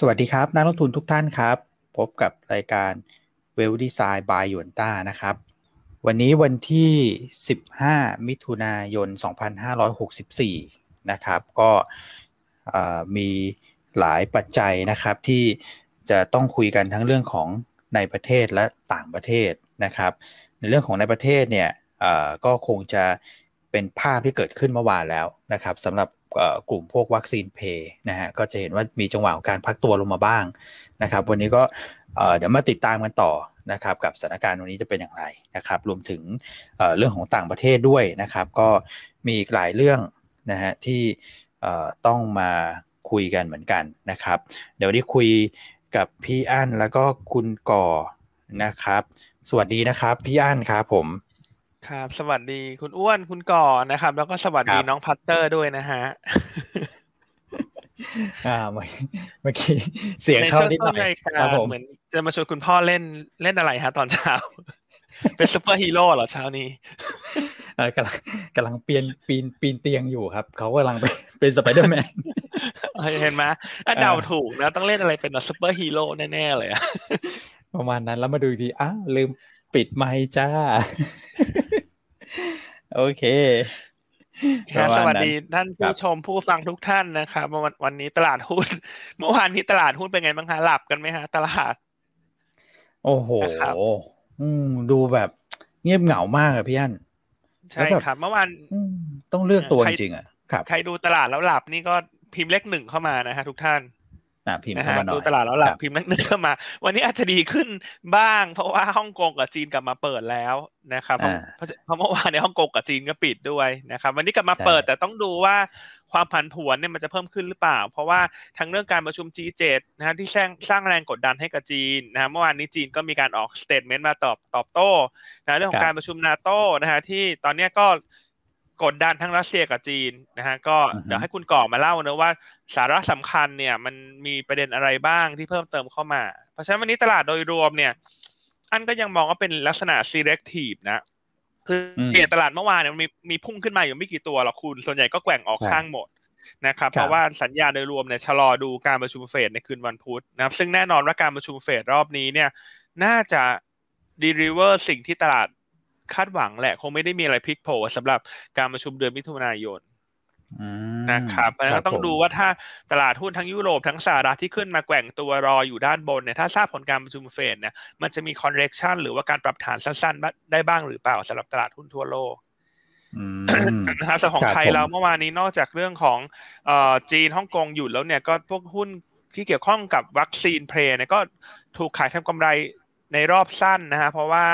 สวัสดีครับนักลงทุนทุกท่านครับ พบกับรายการ Well Design by ยวนต้านะครับ วันนี้วันที่ 15 มิถุนายน 2564 นะครับ ก็มีหลายปัจจัยนะครับที่จะต้องคุยกันทั้งเรื่องของในประเทศและต่างประเทศนะครับ ในเรื่องของในประเทศเนี่ยก็คงจะเป็นภาพที่เกิดขึ้นเมื่อวานแล้วนะครับสำหรับ กลุ่มพวกวัคซีนเพย์นะฮะก็จะเห็นว่ามีจังหวะของการพักตัวลงมาบ้างนะครับ วันนี้ก็เดี๋ยวมาติดตามกันต่อนะครับกับสถานการณ์วันนี้จะเป็นอย่างไรนะครับ รวมถึงเรื่องของต่างประเทศด้วยนะครับ ก็มีหลายเรื่องนะฮะที่ต้องมาคุยกันเหมือนกันนะครับ เดี๋ยวนี้คุยกับพี่อั้นแล้วก็คุณก่อนะครับ สวัสดีนะครับ พี่อั้นครับผม ครับ สวัสดีคุณอ้วนคุณก่อนะครับ แล้วก็สวัสดีน้องพัตเตอร์ด้วยนะฮะอ่าเมื่อกี้เสียงเข้านิดหน่อยครับผมเหมือนจะมาชวนคุณพ่อเล่นเล่นอะไรฮะ ตอนเช้า เป็นซูเปอร์ฮีโร่เหรอเช้านี้เออกำลังกำลังเปลี่ยนปีนปีนเตียงอยู่ครับ เขากำลังเป็นสไปเดอร์แมนเห็นไหมถ้าเดาถูกนะต้องเล่นอะไรเป็นซูเปอร์ฮีโร่แน่ๆเลยประมาณนั้นแล้วมาดูดีอ้าวลืมปิดไมค์จ้า โอเคสวัสดีท่านผู้ชมผู้ฟังทุกท่านนะครับวันวันนี้ตลาดหุ้น เมื่อวานนี้ตลาดหุ้นเป็นไงบ้างคะหลับกันไหมฮะ ตลาด โอ้โหอืมดูแบบเงียบเหงามากอะพี่อันใช่ครับเมื่อวานต้องเลือกตัวจริงอะครับใครดูตลาดแล้วหลับนี่ก็พิมพ์เลขหนึ่งเข้ามานะฮะทุกท่าน พิมพ์เข้ามาหน่อยดูตลาดแล้วหลับพิมพ์นักนึกเข้ามา วันนี้อาจจะดีขึ้นบ้าง เพราะว่าฮ่องกงกับจีนกลับมาเปิดแล้วนะครับเพราะเมื่อวานในฮ่องกงกับจีนก็ปิดด้วยนะครับ วันนี้กลับมาเปิดแต่ต้องดูว่าความผันผวนเนี่ยมันจะเพิ่มขึ้นหรือเปล่า เพราะว่าทั้งเรื่องการประชุม G7 นะฮะที่สร้างสร้างแรงกดดันให้กับจีนนะฮะเมื่อวานนี้จีนก็มีการออก statement มาตอบตอบโต้นะเรื่องของการประชุมนาโต้นะฮะที่ตอนนี้ก็ กดดันทั้งรัสเซียกับจีนนะฮะก็เดี๋ยวให้คุณก่อมาเล่าเนะว่า สาระสำคัญเนี่ย มันมีประเด็นอะไรบ้างที่เพิ่มเติมเข้ามา เพราะฉะนั้นวันนี้ตลาดโดยรวมเนี่ย อันก็ยังมองว่าเป็นลักษณะ selective นะ คือเปลี่ยนตลาดเมื่อวานเนี่ยมีมีพุ่งขึ้นมาอยู่ไม่กี่ตัวหรอกคุณ ส่วนใหญ่ก็แกว่งออกข้างหมดนะครับเพราะว่าสัญญาณโดยรวมเนี่ยชะลอดูการประชุมเฟดในคืนวันพุธนะครับซึ่งแน่นอนว่าการประชุมเฟดรอบนี้เนี่ย น่าจะ deliver สิ่งที่ตลาด คาดหวังแหละ คงไม่ได้มีอะไรพลิกโผสำหรับการประชุมเดือนมิถุนายนนะครับเพราะฉะนั้นต้องดูว่าถ้าตลาดหุ้นทั้งยุโรปทั้งสหรัฐที่ขึ้นมาแกว่งตัวรออยู่ด้านบนเนี่ยถ้าทราบผลการประชุมเฟดเนี่ยมันจะมีคอนเรคชันหรือว่าการปรับฐานสั้นๆ ได้บ้างหรือเปล่าสำหรับตลาดหุ้นทั่วโลกนะครับส่วนของไทยเราเมื่อวานนี้นอกจากเรื่องของจีนฮ่องกงหยุดแล้วเนี่ยก็พวกหุ้นที่เกี่ยวข้องกับวัคซีนเพลเนี่ยก็ถูกขายทำกำไรในรอบสั้นนะฮะเพราะว่า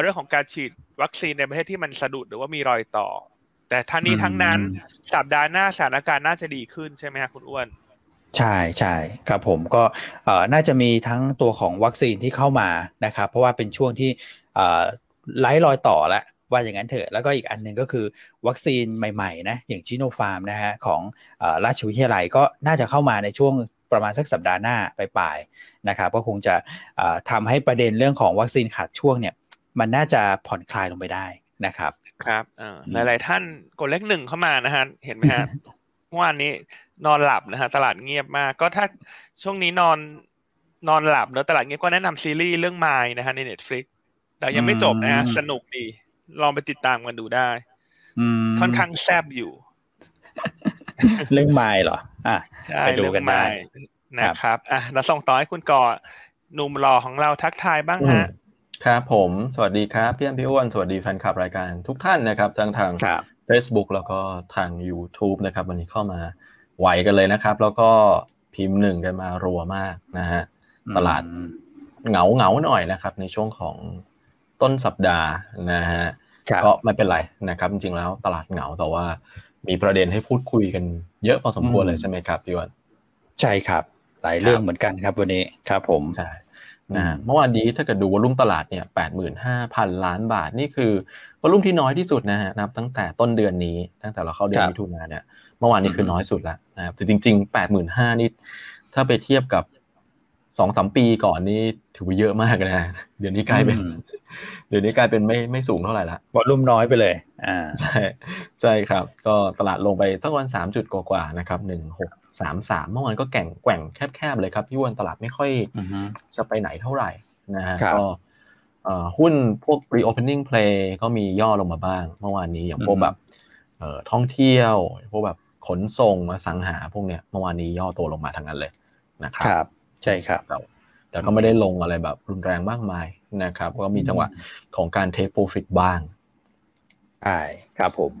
เรื่องของการฉีด วัคซีนในประเทศที่มันสะดุดหรือว่ามีรอยต่อ แต่ทั้งนี้ทั้งนั้นสัปดาห์หน้าสถานการณ์น่าจะดีขึ้นใช่ไหมครับคุณอ้วนใช่ใช่ครับผมก็น่าจะมีทั้งตัวของวัคซีนที่เข้ามานะครับ เพราะว่าเป็นช่วงที่ไล่รอยต่อแล้วว่าอย่างนั้นเถอะแล้วก็อีกอันหนึ่งก็คือวัคซีนใหม่ๆนะอย่างชิโนฟาร์มนะฮะของราชวิทยาลัยก็น่าจะเข้ามาในช่วงประมาณสักสัปดาห์หน้าไปปลายนะครับก็คงจะทำให้ประเด็นเรื่องของวัคซีนขาดช่วงเนี่ย มันน่าจะผ่อนคลายลงไปได้นะครับ ครับหลาย ๆ ท่านกดเลขหนึ่งเข้ามานะฮะเห็นไหมฮะเมื่อวานนี้นอนหลับนะฮะตลาดเงียบมากก็ถ้าช่วงนี้นอนนอนหลับแล้วตลาดเงียบก็แนะนำซีรีส์เรื่องไม้นะฮะใน Netflix แต่ยังไม่จบนะฮะสนุกดี ลองไปติดตามกันดูได้ค่อนข้างแซบอยู่ เรื่องไม้เหรอ อะไปดูกันได้นะครับ อะเราส่งต่อให้คุณก่อหนุ่มหล่อของเราทักทายบ้างฮะ ครับผม สวัสดีครับพี่อันพี่อ้วน สวัสดีแฟนคลับรายการทุกท่านนะครับทั้งทาง Facebook แล้วก็ทาง YouTube นะครับ วันนี้เข้ามาไหวกันเลยนะครับ แล้วก็พิมพ์หนึ่งกันมารัวมากนะฮะตลาดเหงาเหงาหน่อยนะครับ ในช่วงของต้นสัปดาห์นะฮะก็ไม่เป็นไรนะครับ จริงๆแล้วตลาดเหงาแต่ว่ามีประเด็นให้พูดคุยกันเยอะพอสมควรเลยใช่ไหมครับพี่วันใช่ครับ หลายเรื่องเหมือนกันครับวันนี้ครับผมใช่ นะเมื่อวานนี้ถ้าเกิดดูวอลุ่มตลาดเนี่ยแปดหมื่นห้าพันล้านบาทนี่คือวอลุ่มที่น้อยที่สุดนะฮะนับตั้งแต่ต้นเดือนนี้ตั้งแต่เราเข้าเดือนมิถุนาเนี่ยเมื่อวานนี้คือน้อยสุดแล้วนะครับแต่จริงๆแปดหมื่นห้านี่ถ้าไปเทียบกับสองสามปีก่อนนี่ถือว่าเยอะมากนะเดี๋ยวนี้กลายเป็น เดี๋ยวนี้กลายเป็นไม่ไม่สูงเท่าไหร่ละวอลุ่มน้อยไปเลย อ่าใช่ใช่ครับ ก็ตลาดลงไปสักวันสามจุดกว่าๆนะครับหนึ่งหก สามสามเมื่อวานก็แก่งแกว่งแคบๆเลยครับพี่วันตลาดไม่ค่อยจะไปไหนเท่าไหร่นะฮะก็หุ้นพวก reopening play ก็มีย่อลงมาบ้าง เมื่อวานนี้อย่างพวกแบบท่องเที่ยว พวกแบบขนส่งมาสังหาพวกเนี้ยเมื่อวานนี้ย่อตัวลงมาทั้งนั้นเลยนะครับครับใช่ครับแต่ก็ไม่ได้ลงอะไรแบบรุนแรงมากมายนะครับ ก็มีจังหวะของการเทคโปรฟิตบ้างใช่ครับผม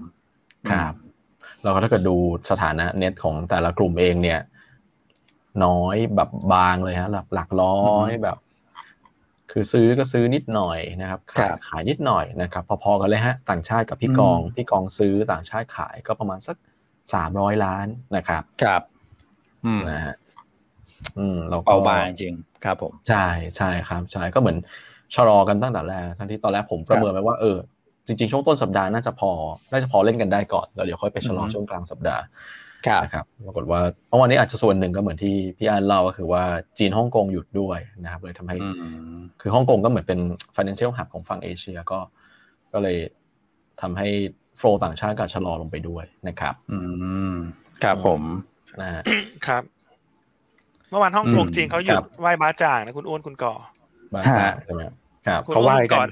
ครับ แล้วก็ถ้าเกิดดูสถานะเน็ตของแต่ละกลุ่มเองเนี่ย น้อยแบบบางเลยฮะหลักหลักร้อยแบบ คือซื้อก็ซื้อนิดหน่อยนะครับ ขายขายนิดหน่อยนะครับ พอๆกันเลยฮะ ต่างชาติกับพี่กองพี่กองซื้อต่างชาติขายก็ประมาณสักสามร้อยล้านนะครับครับ อืมนะฮะอืมเราก็เบาบางจริงครับผมใช่ใช่ครับใช่ก็เหมือนชะลอกันตั้งแต่แรกทั้งที่ตอนแรกผมประเมินไว้ว่าเออ จริงๆ ช่วงต้นสัปดาห์น่าจะพอ น่าจะพอเล่นกันได้ก่อนแล้วเดี๋ยวค่อยไปชะลอช่วงกลางสัปดาห์นะครับปรากฏว่าเมื่อวานนี้อาจจะส่วนหนึ่งก็เหมือนที่พี่อันเล่าก็คือว่าจีนฮ่องกงหยุดด้วยนะครับเลยทำให้คือฮ่องกงก็เหมือนเป็น financial hub ของฝั่งเอเชียก็ก็เลยทำให้โฟล์ต่างชาติก็ชะลอลงไปด้วยนะครับ อืมครับผมนะครับ เมื่อวานฮ่องกงจีนเขาหยุดไหว้บ้าจ่างนะคุณอ้วนคุณก่อบ้าจ่างใช่ไหมครับเขาไหว้กัน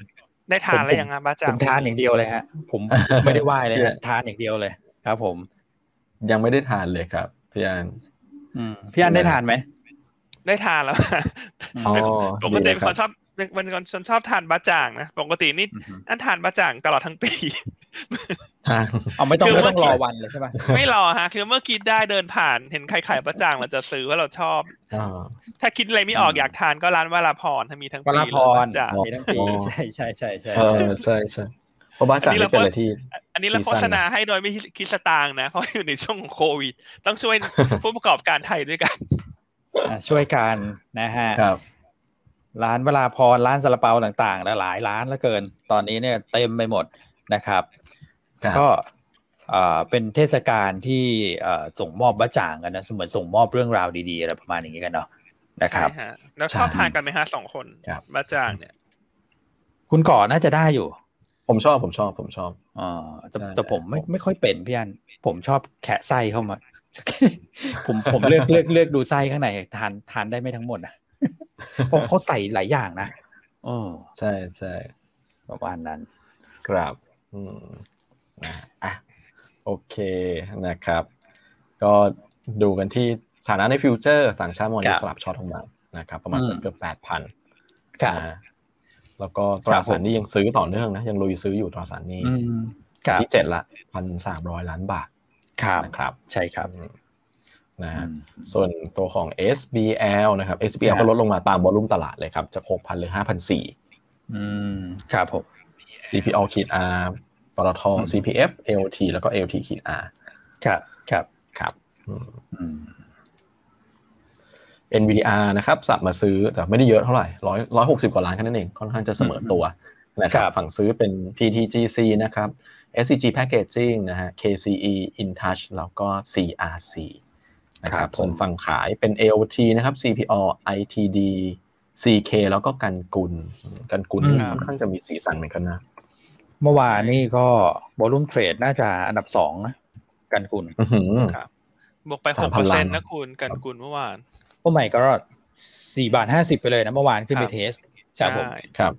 ได้ทานอะไรยังไงบ้าจ่างผมทานอย่างเดียวเลยฮะ ผมไม่ได้ไหว้เลยฮะทานอย่างเดียวเลย ครับ ผม ยังไม่ได้ทานเลยครับพี่อันพี่อันได้ทานไหมได้ทานแล้วปกติเป็นคนชอบ เป็นคนชอบทานบะจ่างนะปกตินี่อันทานบะจ่างตลอดทั้งปีเอาไม่ต้องไม่ต้องรอวันเลยใช่ไหมไม่รอฮะคือเมื่อคิดได้เดินผ่านเห็นใครขายบะจ่างเราจะซื้อว่าเราชอบถ้าคิดอะไรไม่ออกอยากทานก็ร้านวราพรถ้ามีทั้งปีวราพรมีทั้งปีใช่ใช่ใช่ใช่ใช่ใช่เพราะบะจ่างเป็นอะไรที่ อันนี้เราโฆษณาให้โดยไม่คิดสตางค์นะ เพราะอยู่ในช่วงของโควิด ต้องช่วยผู้ประกอบการไทยด้วยกันช่วยกันนะฮะ ร้านเวลาพรร้านซาลาเปาต่างๆหลายร้านแล้วเกิน ตอนนี้เนี่ยเต็มไปหมดนะครับ ก็เป็นเทศกาลที่ส่งมอบบะจ่างกันนะเหมือนส่งมอบเรื่องราวดีๆอะไรประมาณอย่างนี้กันเนาะนะครับแล้วชอบทานกันไหมฮะสองคนบะจ่างเนี่ย คุณก่อน่าจะได้อยู่ ผมชอบผมชอบผมชอบอ๋อแต่ผมไม่ไม่ค่อยเป็นพี่อันผมชอบแคะไส้เข้ามา ผมผมเลือกเลือกเลือกดูไส้ข้างในทานทานได้ไม่ทั้งหมดนะ เพราะเขาใส่หลายอย่างนะอ๋อใช่ใช่ประมาณนั้น ครับ อืมอะโอเคนะครับ ก็ดูกันที่สถานะใน future ต่างชาติเมื่อวานนี้สลับ short ลงมานะครับ ประมาณสักเกือบแปดพันแล้วก็ตราสารนี้ยังซื้อต่อเนื่องนะ ยังลุยซื้ออยู่ตราสารนี้ที่เจ็ดละพันสามร้อยล้านบาทนะครับ ใช่ครับ นะฮะส่วนตัวของ SBL นะครับ SBL ก็ลดลงมาตามวอลุ่มตลาดเลยครับจาก6,000เหลือ5,400อืมครับผม CPO ขีด R ปตท CPF LT แล้วก็ LT ขีด R ครับครับครับ NVDR นะครับสับมาซื้อแต่ไม่ได้เยอะเท่าไหร่ร้อยร้อยหกสิบกว่าล้านแค่นั้นเองค่อนข้างจะเสมอตัวนะครับฝั่งซื้อเป็น PTGC นะครับ SCG Packaging นะฮะ KCE InTouch แล้วก็ CRC นะครับส่วนฝั่งขายเป็น AOT นะครับ CPO ITD CK แล้วก็กันกุลกันกุลค่อนข้างจะมีสีสันเหมือนกันนะ เมื่อวานนี่ก็บอลุ่มเทรดน่าจะอันดับสองนะกันกุลครับบวกไปหกเปอร์เซ็นต์นะคุณกันกุลเมื่อวานโอ้ไม่ก็สี่บาทห้าสิบไปเลยนะเมื่อวานขึ้นไปเทสใช่ครับ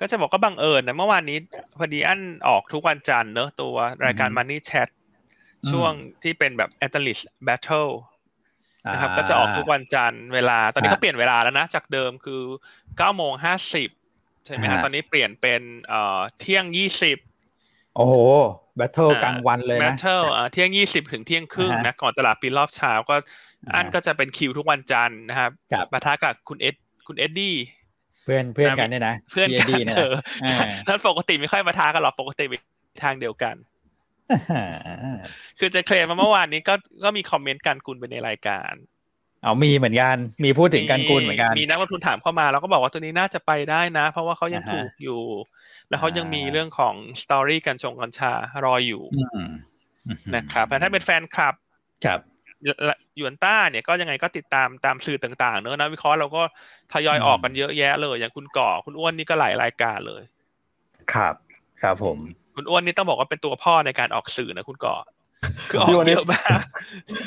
ก็จะบอกก็บังเอิญนะเมื่อวานนี้พอดีอันออกทุกวันจันทร์เนอะตัวรายการ Money Chat ช่วงที่เป็นแบบ Analyst Battle นะครับก็จะออกทุกวันจันทร์เวลา ตอนนี้เขาเปลี่ยนเวลาแล้วนะ จากเดิมคือเก้าโมงห้าสิบใช่ไหมฮะตอนนี้เปลี่ยนเป็นเอ่อเที่ยงยี่สิบโอ้โห battle กลางวันเลยนะแบทเทิเที่ยงยี่สิบถึงเที่ยงครึ่งนะก่อนตลาดปิดรอบเช้าก็อันก็จะเป็นคิวทุกวันจันทร์นะครับปะทะกับคุณเอ็ดคุณเอ็ดดี้เพื่อนเพื่อนกันเนี่ยนะ เพื่อนกันเออถ้าปกติไม่ค่อยมาท้ากันหรอกปกติทางเดียวกัน คือจะเคลมมาเมื่อวานนี้ก็ก็มี comment กันกุลไปในรายการ เอามีเหมือนกัน มีพูดถึงกันกุลเหมือนกัน มีนักลงทุนถามเข้ามาเราก็บอกว่าตัวนี้น่าจะไปได้นะ เพราะว่าเขายังถูกอยู่ แล้วเขายังมีเรื่องของสตอรี่การชงกัญชารออยู่นะครับแต่ถ้าเป็นแฟนคลับ ครับหยวนต้าเนี่ยก็ยังไงก็ติดตามตามสื่อต่างๆ เนอะนะวิเคราะห์เราก็ทยอยออกกันเยอะแยะเลย อย่างคุณก่อคุณอ้วนนี่ก็หลายรายการเลย ครับ ครับผม คุณอ้วนนี่ต้องบอกว่าเป็นตัวพ่อในการออกสื่อนะคุณก่อคือออกเยอะมาก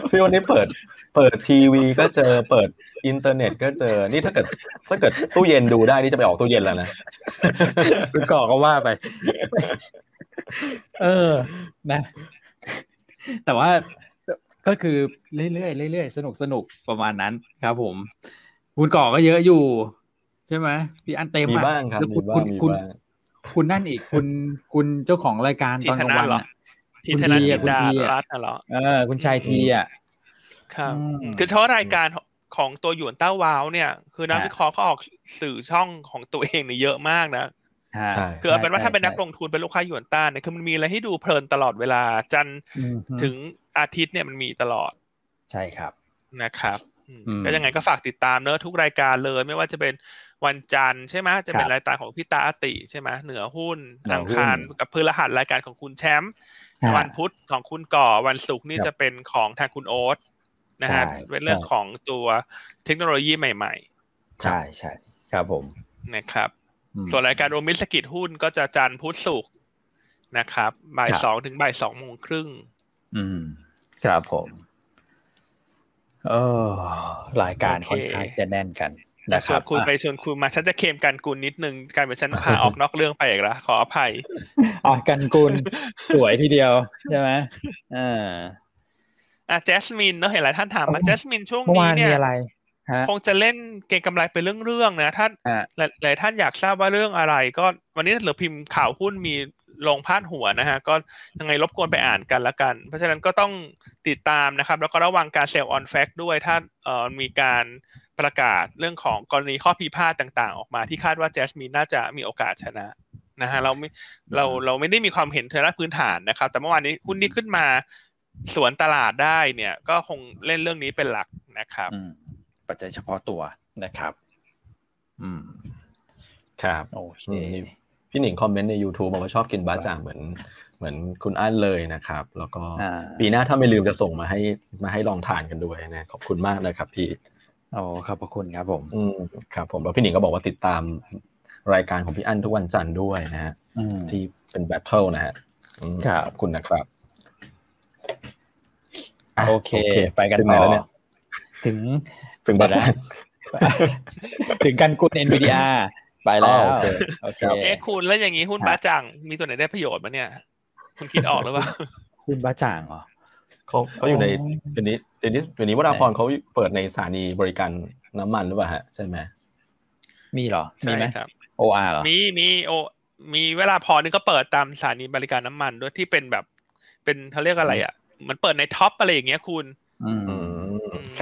พี่วันนี้เปิด เปิดทีวีก็เจอเปิดอินเทอร์เน็ตก็เจอนี่ถ้าเกิด ถ้าเกิดตู้เย็นดูได้นี่จะไปออกตู้เย็นแล้วนะคุณก่อก็ว่าไป เออนะ แต่ว่าก็คือเรื่อยๆเรื่อยๆสนุกสนุกประมาณนั้นครับผม คุณก่อก็เยอะอยู่ ใช่ไหมพี่อันเต็มมีบ้างครับมีบ้างมีบ้าง คุณนั่นอีกคุณคุณเจ้าของรายการตอนกลางวันอะที่ธนาจินดารัตน์เหรอเออ คุณชายทีอะครับคือเฉพาะรายการของตัวหยวนเต้าวาวเนี่ย คือนักวิเคราะห์ก็ออกสื่อช่องของตัวเองเนี่ยเยอะมากนะคือเอาเป็นว่าถ้าเป็นนักลงทุนเป็นลูกค้าหยวนต้าเนี่ยคือมันมีอะไรให้ดูเพลินตลอดเวลาจันถึงอาทิตย์เนี่ยมันมีตลอด ใช่ครับนะครับ ก็ยังไงก็ฝากติดตามเนอะทุกรายการเลย ไม่ว่าจะเป็นวันจันทร์ใช่ไหมจะเป็นรายการของพี่ตาอติใช่ไหมเหนือหุ้นอังคารกับพื้นรหัสรายการของคุณแชมป์วันพุธของคุณก่อวันศุกร์นี่จะเป็นของทางคุณโอ๊ตนะฮะเป็นเรื่องของตัวเทคโนโลยีใหม่ ๆ ใช่ใช่ครับผมนะครับ ส่วนรายการโรมิสกิจหุ้นก็จะจันทร์พุธศุกร์นะครับบ่ายสองถึงบ่ายสองโมงครึ่งอืมครับผม เออรายการค่อนข้างจะแน่นกันนะครับคุณไปชวนคุณมาฉันจะเคมกันกุลนิดนึงกลายเป็นฉันพาออกนอกเรื่องไปอีกแล้วขออภัยอ๋อกันกุลสวยทีเดียวใช่ไหมอ่าอะแจสมินเนาะเห็นหลายท่านถามมาแจสมินช่วงนี้เนี่ยคงจะเล่นเก็งกำไรไปเรื่อยๆนะท่านหลายท่านอยากทราบว่าเรื่องอะไร ก็วันนี้หนังสือพิมพ์ข่าวหุ้นมี ลงพาดหัวนะฮะ ก็ยังไงรบกวนไปอ่านกันละกัน เพราะฉะนั้นก็ต้องติดตามนะครับ แล้วก็ระวังการ sell on fact ด้วยถ้าเอ่อมีการประกาศเรื่องของกรณีข้อพิพาทต่างๆ ออกมาที่คาดว่าแจสมินน่าจะมีโอกาสชนะนะฮะเราไม่เราเราไม่ได้มีความเห็นทางด้านพื้นฐานนะครับ แต่เมื่อวานนี้หุ้นที่ขึ้นมาสวนตลาดได้เนี่ย ก็คงเล่นเรื่องนี้เป็นหลักนะครับปัจจัยเฉพาะตัวนะครับ อืม ครับ โอเค พี่หนิงคอมเมนต์ใน YouTube บอกว่าชอบกินบาจ่างเหมือน เหมือนคุณอั้นเลยนะครับ แล้วก็ปีหน้าถ้าไม่ลืมจะส่งมาให้มาให้ลองทานกันด้วยนะขอบคุณมากนะครับพี่โอ้ขอบพระคุณครับผมอืมครับผมแล้วพี่หนิงก็บอกว่าติดตามรายการของพี่อั้นทุกวันจันทร์ด้วยนะฮะที่เป็นแบทเทิลนะฮะขอบคุณนะครับโอเค ไปกันต่อถึงถึงบัตรถึงกันกุลเอ็นวีดีอาร์ ไปแล้วโอเคเอ๊ะคุณแล้วอย่างนี้หุ้นบ้าจังมีตัวไหนได้ประโยชน์มั้เนี่ย คุณคิดออกหรือเปล่าหุ้นบ้าจังเหรอเขาเขาอยู่ในเดี๋ยวนี้เดี๋ยวนี้เดี๋ยวนี้วราพรเขาเปิดในสถานีบริการน้ำมันหรือเปล่าฮะใช่ไหมมีเหรอมีไหมโออาร์เหรอมีมีโอมีเวลาพอนี่ก็เปิดตามสถานีบริการน้ำมันด้วยที่เป็นแบบ เป็นเขาเรียกอะไรอะมันเปิดในท็อปอะไรอย่างเงี้ยคุณ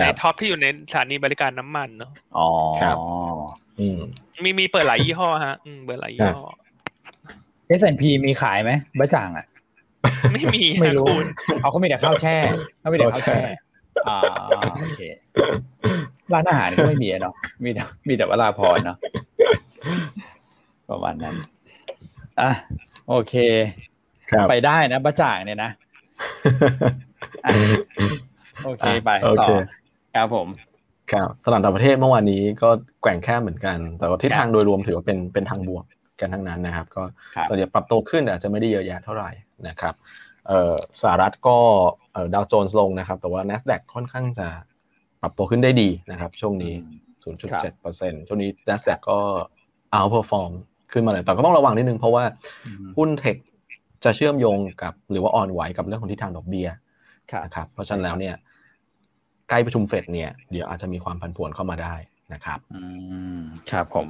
ในท็อปที่อยู่ในสถานีบริการน้ำมันเนาะอ๋อครับมีมีเปิดหลายยี่ห้อฮะอืมเปิดหลายยี่ห้อ S&P มีขายไหมบ้าจ่างอะ ไม่มีไม่รู้เขาก็มีแต่ข้าวแช่เขาไม่แต่ข้าวแช่อ่าโอเคร้านอาหารก็ไม่มีเนาะมีแต่มีแต่วลาพรเนาะประมาณนั้นอะโอเคไปได้นะบ้าจ่างเนี่ยนะ โอเคไปต่อครับผมครับตลาดต่างประเทศเมื่อวานนี้ก็แกว่งแค่เหมือนกัน แต่ว่าทิศทางโดยรวมถือว่าเป็นเป็นทางบวกกันทั้งนั้นนะครับ ก็ส่วนใหญ่ปรับโตขึ้นอาจจะไม่ได้เยอะแยะเท่าไหร่นะครับสหรัฐก็ดาวโจนส์ลงนะครับ แต่ว่า NASDAQ ค่อนข้างจะปรับตัวขึ้นได้ดีนะครับ ช่วงนี้ 0.7%ช่วงนี้ NASDAQ ก็ outperform ขึ้นมาเลยแต่ก็ต้องระวังนิดนึงเพราะว่าหุ้นเทคจะเชื่อมโยงกับหรือว่าอ่อนไหวกับเรื่องของทิศทางดอกเบี้ยนะครับเพราะฉะนั้นแล้วเนี่ยใก ล้ประชุมเฟดเนี่ยเดี๋ยวอาจจะมีความผันผวนเข้ามาได้นะครับอืมครับผม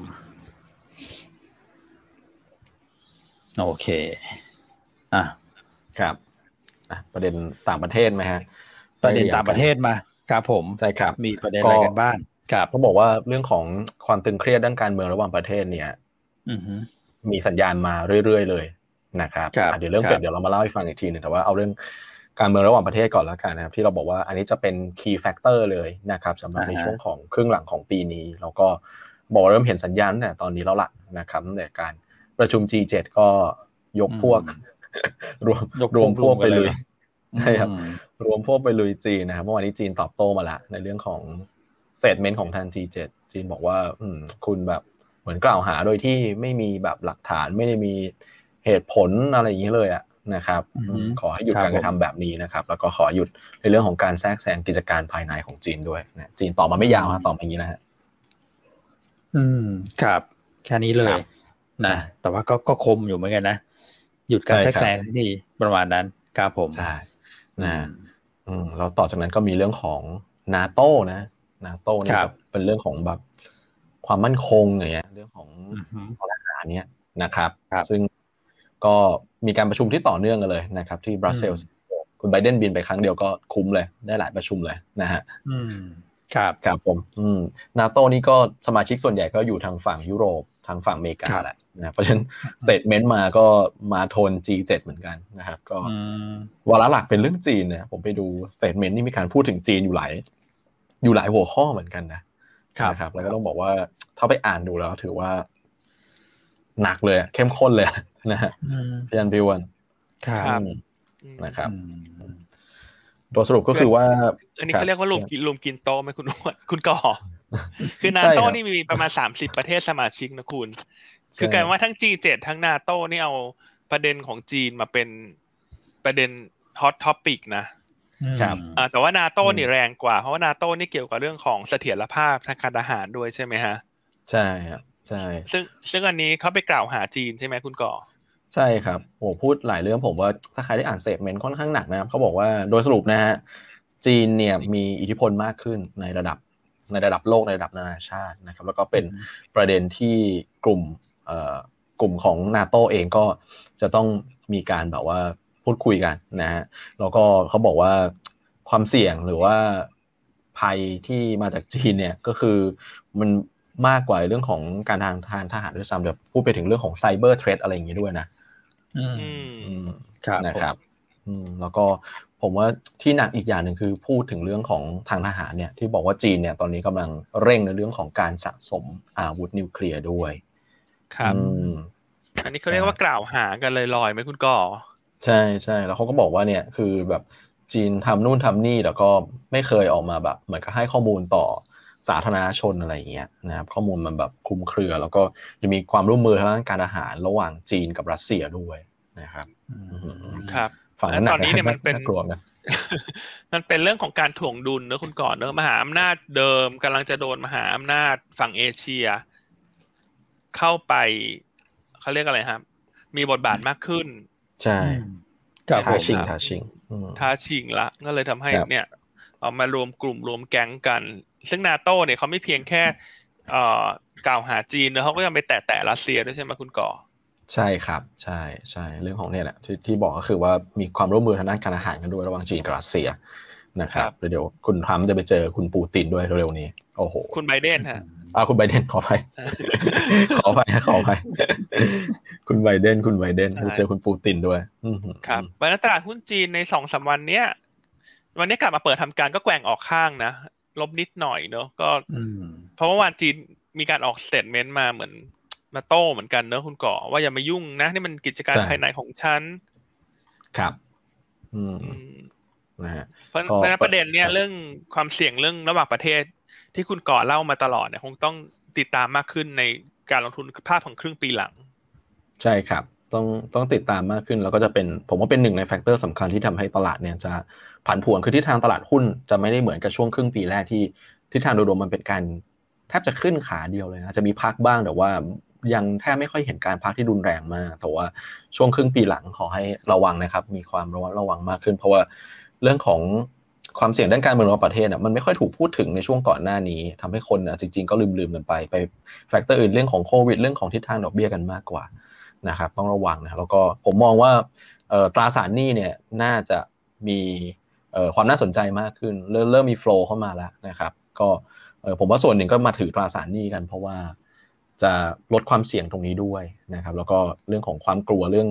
โอเค อะครับอะประเด็นต่างประเทศไหมฮะ ประเด็นต่างประเทศมาครับผมใช่ครับ มีประเด็นอะไรกันบ้างครับเขาบอกว่าเรื่องของความตึงเครียดด้านการเมืองระหว่างประเทศเนี่ยมีสัญญาณมาเรื่อยๆเลยนะครับเดี๋ยวเรื่องเฟดเดี๋ยวเรามาเล่าให้ฟังอีกทีหนึ่งแต่ว่าเอาเรื่อง การเมืองระหว่างประเทศก่อนแล้วกันนะครับที่เราบอกว่าอันนี้จะเป็น key factor เลยนะครับสำหรับในช่วงของครึ่งหลังของปีนี้ แล้วก็บอกเริ่มเห็นสัญญาณแต่ตอนนี้แล้วล่ะนะครับตั้งแต่การประชุม G7 ก็ยกพวก รวมรวมพวกไปเลยใช่ครับ รวมพวกไปลุยจีนนะครับเมื่อวานนี้จีนตอบโต้มาละในเรื่องของเซตเมนต์ของทาง G7 จีนบอกว่า อืม คุณแบบเหมือนกล่าวหาโดยที่ไม่มีแบบหลักฐานไม่ได้มีเหตุผลอะไรอย่างนี้เลยอะ นะครับขอให้หยุดการกระทำแบบนี้นะครับ แล้วก็ขอหยุดในเรื่องของการแทรกแซงกิจการภายในของจีนด้วยนะจีนตอบมาไม่ยาวนะตอบอย่างนี้นะฮะอืมครับ แค่นี้เลยนะแต่ว่าก็ก็คมอยู่เหมือนกันนะหยุดการแทรกแซงที่ประมาณนั้นครับผมใช่นะอืมเราต่อจากนั้นก็มีเรื่องของนาโต้นะนาโต้เนี่ยเป็นเรื่องของแบบความมั่นคงอย่างเงี้ย เรื่องของทหารเนี้ยนะครับ ซึ่ง ก็มีการประชุมที่ต่อเนื่องกันเลยนะครับ ที่บรัสเซลส์คุณไบเดนบินไปครั้งเดียวก็คุ้มเลย ได้หลายประชุมเลยนะฮะครับครับผมอืมนาโต้นี่ก็สมาชิกส่วนใหญ่ก็อยู่ทางฝั่งยุโรปทางฝั่งอเมริกาแหละนะเพราะฉะนั้น statement มาก็มาโทน G7 เหมือนกันนะครับ ก็วาระหลักเป็นเรื่องจีนนะผมไปดู statement นี่มีการพูดถึงจีนอยู่หลายอยู่หลายหัวข้อเหมือนกันนะนะครับแล้วก็ต้องบอกว่าถ้าไปอ่านดูแล้วถือว่า หนักเลยเข้มข้นเลย นะฮะพี่อันพี่วันครับนะครับตัวสรุปก็คือว่า อันนี้เขาเรียกว่ารุมกินรุมกินโต๊ะไหมคุณอ้วนคุณก่อ คือนาโต้นี่มีประมาณสามสิบประเทศสมาชิกนะคุณ คือกลายว่าทั้ง G7 ทั้งนาโต้นี่เอาประเด็นของจีนมาเป็นประเด็น hot topic นะครับแต่ว่านาโต้นี่แรงกว่า เพราะว่านาโต้นี่เกี่ยวกับเรื่องของเสถียรภาพทางการทหารด้วยใช่ไหมฮะ ใช่ครับใช่ ซึ่งซึ่งอันนี้เขาไปกล่าวหาจีนใช่ไหมคุณก่อ ใช่ครับโอ้พูดหลายเรื่องผมว่าถ้าใครได้อ่าน statement ค่อนข้างหนักนะครับเขาบอกว่าโดยสรุปนะฮะจีนเนี่ยมีอิทธิพลมากขึ้นในระดับในระดับโลกในระดับนานาชาตินะครับ แล้วก็เป็นประเด็นที่กลุ่มกลุ่มของนาโตเองก็จะต้องมีการแบบว่าพูดคุยกันนะฮะแล้วก็เขาบอกว่าความเสี่ยงหรือว่าภัยที่มาจากจีนเนี่ยก็คือมันมากกว่าเรื่องของการทางทางทหารด้วยซ้ำเดี๋ยวพูดไปถึงเรื่องของไซเบอร์เทรดอะไรอย่างนี้ด้วยนะ อืมครับนะครับอืมแล้วก็ผมว่าที่หนักอีกอย่างหนึ่งคือพูดถึงเรื่องของทางทหารเนี่ยที่บอกว่าจีนเนี่ยตอนนี้กำลังเร่งในเรื่องของการสะสมอาวุธนิวเคลียร์ด้วย ครับอันนี้เขาเรียกว่ากล่าวหากันเลยลอยไหมคุณก่อ ใช่ใช่แล้วเขาก็บอกว่าเนี่ยคือแบบจีนทำนู่นทำนี่แล้วก็ไม่เคยออกมาแบบเหมือนกับให้ข้อมูลต่อ สาธารณชนอะไรอย่างเงี้ยนะครับข้อมูลมันแบบคลุมเครือ แล้วก็จะมีความร่วมมือทางด้านการอาหารระหว่างจีนกับรัสเซียด้วยนะครับครับฝั่งนั้นตอนนี้เนี่ยมันเป็นกลัวนะมันเป็นเรื่องของการถ่วงดุลเนอะคุณก่อนเนอะมหาอำนาจเดิมกำลังจะโดนมหาอำนาจฝั่งเอเชีย เข้าไปเขาเรียกอะไรครับ มีบทบาทมากขึ้น ใช่ท้าชิงท้าชิงท้าชิงละก็เลยทำให้เนี่ยออกมารวมกลุ่มรวมแก๊งกัน ซึ่งนาโต้เนี่ยเขาไม่เพียงแค่เอ่อกล่าวหาจีนเนอะเขาก็ยังไปแตะแตะรัสเซียด้วยใช่ไหมคุณก่อ ใช่ครับ ใช่ใช่เรื่องของเนี่ยแหละที่ที่บอกก็คือว่ามีความร่วมมือทางด้านการอาหารกันด้วยระหว่างจีนกับรัสเซียนะครับเดี๋ยวคุณทรัมป์จะไปเจอคุณปูตินด้วยเร็วๆนี้โอ้โหคุณไบเดนฮะอ่าคุณไบเดนขอไปขอไปขอไปคุณไบเดนคุณไบเดนจะเจอคุณปูตินด้วยครับวันนี้ตลาดหุ้นจีนในสองสาวันเนี้ยวันนี้กลับมาเปิดทำการก็แกว่งออกข้างนะ ลบนิดหน่อยเนอะก็เพราะว่าวันจีนมีการออก statement มาเหมือนมาโต้เหมือนกันเนอะคุณก่อว่าอย่ามายุ่งนะ นี่มันกิจการภายในของฉัน ครับ อืมนะฮะเพราะประเด็นเนี้ยเรื่องความเสี่ยงเรื่องระหว่างประเทศ ที่คุณก่อเล่ามาตลอดเนี่ยคงต้องติดตามมากขึ้นในการลงทุนภาพของครึ่งปีหลัง ใช่ครับ ต้องต้องติดตามมากขึ้น แล้วก็จะเป็นผมว่าเป็นหนึ่งใน factor สำคัญที่ทำให้ตลาดเนี่ยจะผันผวนคือทิศทางตลาดหุ้นจะไม่ได้เหมือนกับช่วงครึ่งปีแรกที่ทิศทางโดยรวมมันเป็นการแทบจะขึ้นขาเดียวเลยนะจะมีพักบ้างแต่ว่ายังแทบไม่ค่อยเห็นการพักที่รุนแรงมาก แต่ว่าช่วงครึ่งปีหลังขอให้ระวังนะครับ มีความระวังระวังมากขึ้น เพราะว่าเรื่องของความเสี่ยงด้านการเมืองระหว่างประเทศเนี่ยมันไม่ค่อยถูกพูดถึงในช่วงก่อนหน้านี้ทำให้คนอะจริงๆก็ลืมๆกันไปไปแฟกเตอร์อื่นเรื่องของโควิดเรื่องของทิศทางดอกเบี้ยกันมากกว่า นะครับต้องระวังนะแล้วก็ผมมองว่าตราสารหนี้เนี่ยน่าจะมีความน่าสนใจมากขึ้น เริ่มเริ่มมีโฟล์เข้ามาแล้วนะครับก็ผมว่าส่วนหนึ่งก็มาถือตราสารหนี้กัน เพราะว่าจะลดความเสี่ยงตรงนี้ด้วยนะครับแล้วก็เรื่องของความกลัวเรื่อง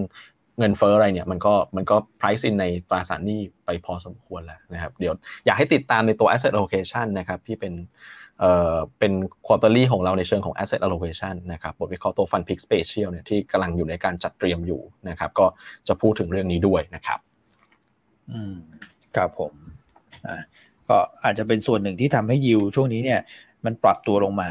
เงินเฟ้ออะไรเนี่ยมันก็มันก็ price in ในตราสารหนี้ไปพอสมควรแล้วนะครับเดี๋ยวอยากให้ติดตามในตัว asset allocation นะครับที่เป็นเป็น quarterly ของเราในเชิงของ asset allocation นะครับบทวิเคราะห์ตัว fund pick special เนี่ยที่กำลังอยู่ในการจัดเตรียมอยู่นะครับ ก็จะพูดถึงเรื่องนี้ด้วยนะครับอืมครับผมอ่าก็อาจจะเป็นส่วนหนึ่งที่ทำให้ยิวช่วงนี้เนี่ยมันปรับตัวลงมา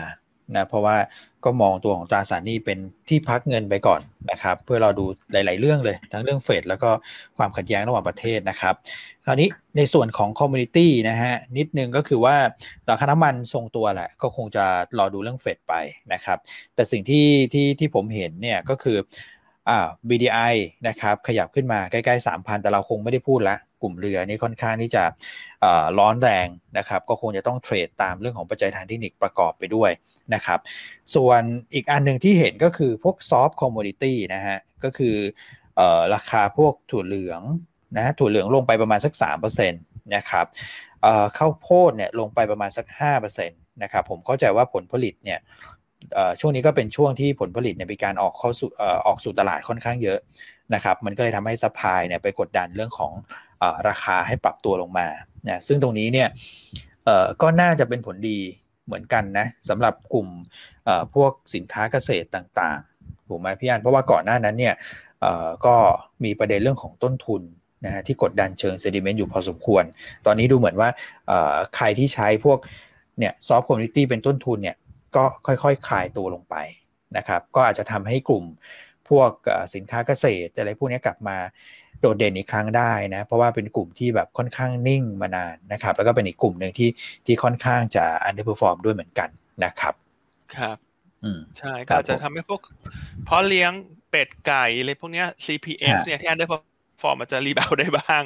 นะเพราะว่า ก็มองตัวของตราสารหนี้เป็นที่พักเงินไปก่อนนะครับ เพื่อเราดูหลาย ๆ เรื่องเลย ทั้งเรื่องเฟดแล้วก็ความขัดแย้งระหว่างประเทศนะครับ คราวนี้ในส่วนของ commodity นะฮะนิดนึงก็คือว่าราคาน้ำมันทรงตัวแหละ ก็คงจะรอดูเรื่องเฟดไปนะครับ แต่สิ่งที่ที่ที่ผมเห็นเนี่ยก็คืออ่า BDI นะครับขยับขึ้นมาใกล้ ๆ 3,000 แต่เราคงไม่ได้พูดละ กลุ่มเรือนี่ค่อนข้างที่จะร้อนแรงนะครับ ก็คงจะต้อง trade ตามเรื่องของปัจจัยทางเทคนิคประกอบไปด้วยนะครับ ส่วนอีกอันหนึ่งที่เห็นก็คือพวก soft commodity นะฮะ ก็คือราคาพวกถั่วเหลืองนะถั่วเหลืองลงไปประมาณสัก 3%นะครับข้าวโพดเนี่ยลงไปประมาณสัก 5%นะครับผมเข้าใจว่าผลผลิตเนี่ยช่วงนี้ก็เป็นช่วงที่ผลผลิตเนี่ยมีการออกเข้าสู่ออกสู่ตลาดค่อนข้างเยอะนะครับ มันก็เลยทำให้ supply เนี่ยไปกดดันเรื่องของ ราคาให้ปรับตัวลงมานะซึ่งตรงนี้เนี่ยก็น่าจะเป็นผลดีเหมือนกันนะสำหรับกลุ่มพวกสินค้าเกษตรต่างๆถูกไหมพี่อันเพราะว่าก่อนหน้านั้นเนี่ยก็มีประเด็นเรื่องของต้นทุนนะฮะที่กดดันเชิง sentiment อยู่พอสมควร ตอนนี้ดูเหมือนว่าใครที่ใช้พวกเนี่ย soft commodity เป็นต้นทุนเนี่ยก็ค่อยๆคลายตัวลงไปนะครับ ก็อาจจะทำให้กลุ่มพวกสินค้าเกษตรอะไรพวกนี้กลับมา โดดเด่นอีกครั้งได้นะเพราะว่าเป็นกลุ่มที่แบบค่อนข้างนิ่งมานานนะครับ แล้วก็เป็นอีกกลุ่มหนึ่งที่ที่ค่อนข้างจะ underperform ด้วยเหมือนกันนะครับ ครับอืมใช่ก็อาจจะทำให้พวกเพราะเลี้ยงเป็ดไก่อะไรพวกนี้ CPF เนี่ยที่อันดับฟอร์มอาจจะรีบาวได้บ้าง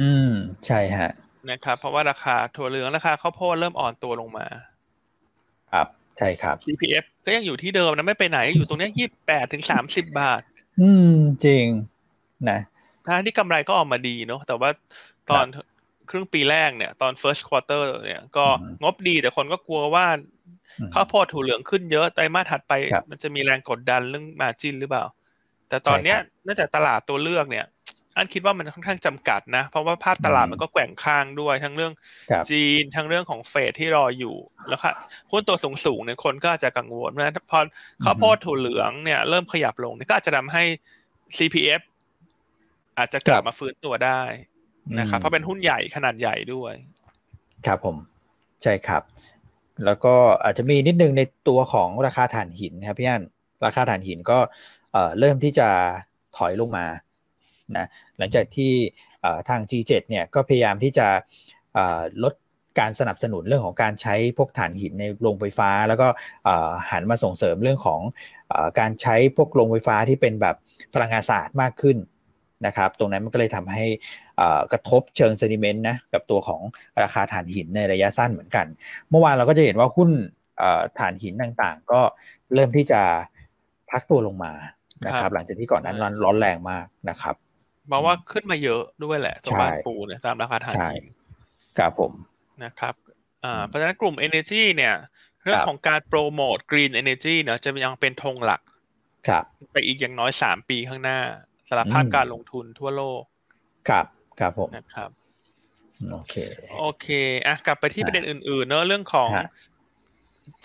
อืม ใช่ฮะ นะครับ เพราะว่าราคาถั่วเหลืองราคาข้าวโพดเริ่มอ่อนตัวลงมา ครับ ใช่ครับ CPF ก็ยังอยู่ที่เดิมนะไม่ไปไหนอยู่ตรงนี้ยี่สิบแปดถึงสามสิบบาท อืม จริงนะ ทางที่กำไรก็ออกมาดีเนาะแต่ว่าตอนครึ่งปีแรกเนี่ย ตอน first quarter เนี่ย ก็งบดีแต่คนก็กลัวว่าข้าวโพดถูเหลืองขึ้นเยอะไตรมาสถัดไป มันจะมีแรงกดดันเรื่องมาจินหรือเปล่า แต่ตอนเนี้ยเนื่องจากตลาดตัวเลือกเนี่ย อันคิดว่ามันค่อนข้างจำกัดนะ เพราะว่าภาพตลาดมันก็แกว่งข้างด้วย ทั้งเรื่องจีนทั้งเรื่องของเฟดที่รออยู่ แล้วค่ะหุ้นตัวสูงสูงเนี่ยคนก็อาจจะกังวลนะพอข้าวโพดถั่วเหลืองเนี่ยเริ่มขยับลงนี่ก็อาจจะทาให้ CPF อาจจะกลับมาฟื้นตัวได้นะครับเพราะเป็นหุ้นใหญ่ขนาดใหญ่ด้วย ครับผม ใช่ครับ แล้วก็อาจจะมีนิดนึงในตัวของราคาถ่านหินครับพี่อันราคาถ่านหินก็เริ่มที่จะถอยลงมานะหลังจากที่ทาง G7 เนี่ยก็พยายามที่จะลดการสนับสนุนเรื่องของการใช้พวกถ่านหินในโรงไฟฟ้า แล้วก็หันมาส่งเสริมเรื่องของอการใช้พวกโรงไฟฟ้าที่เป็นแบบพลังงานสะอาดมากขึ้น นะครับ ตรงนั้นมันก็เลยทำให้กระทบเชิงเซนิเมนต์นะกับตัวของราคาถ่านหินในระยะสั้นเหมือนกัน เมื่อวานเราก็จะเห็นว่าหุ้นถ่านหินต่างๆ ก็เริ่มที่จะพักตัวลงมานะครับ หลังจากที่ก่อนนั้นร้อนแรงมากนะครับเพราะว่าขึ้นมาเยอะด้วยแหละตัวบ้านปูเนี่ยตามราคาถ่านหินครับผมนะครับเพราะฉะนั้นกลุ่ม Energy เนี่ย เรื่องของการโปรโมท Green Energy เนี่ยจะยังเป็นธงหลักครับไปอีกอย่างน้อยสามปีข้างหน้า สำหรับภาคการลงทุนทั่วโลก ครับครับผมนะครับโอเคโอเคอะกลับไปที่ประเด็นอื่นๆเนอะเรื่องของ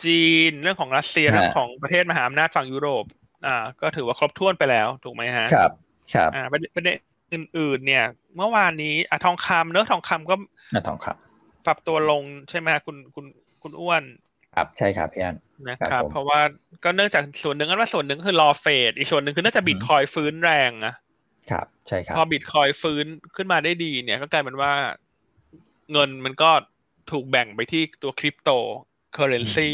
จีนเรื่องของรัสเซียเรื่องของประเทศมหาอำนาจฝั่งยุโรป อ่า ก็ถือว่าครบถ้วนไปแล้วถูกไหมฮะครับ ครับอ่าประเด็นอื่น ๆ เนี่ย เมื่อวานนี้อะทองคำเนื้อทองคำก็ทองคำปรับตัวลงใช่ไหมคุณคุณคุณอ้วน ครับใช่ครับพี่อันนะครับเพราะว่าก็เนื่องจากส่วนหนึ่งกันว่าส่วนหนึ่งคือรอเฟดอีกส่วนหนึ่งคือน่าจะบิตคอยน์ฟื้นแรงนะครับใช่ครับพอบิตคอยน์ฟื้นขึ้นมาได้ดีเนี่ยก็กลายเป็นว่าเงินมันก็ถูกแบ่งไปที่ตัวคริปโตเคอร์เรนซี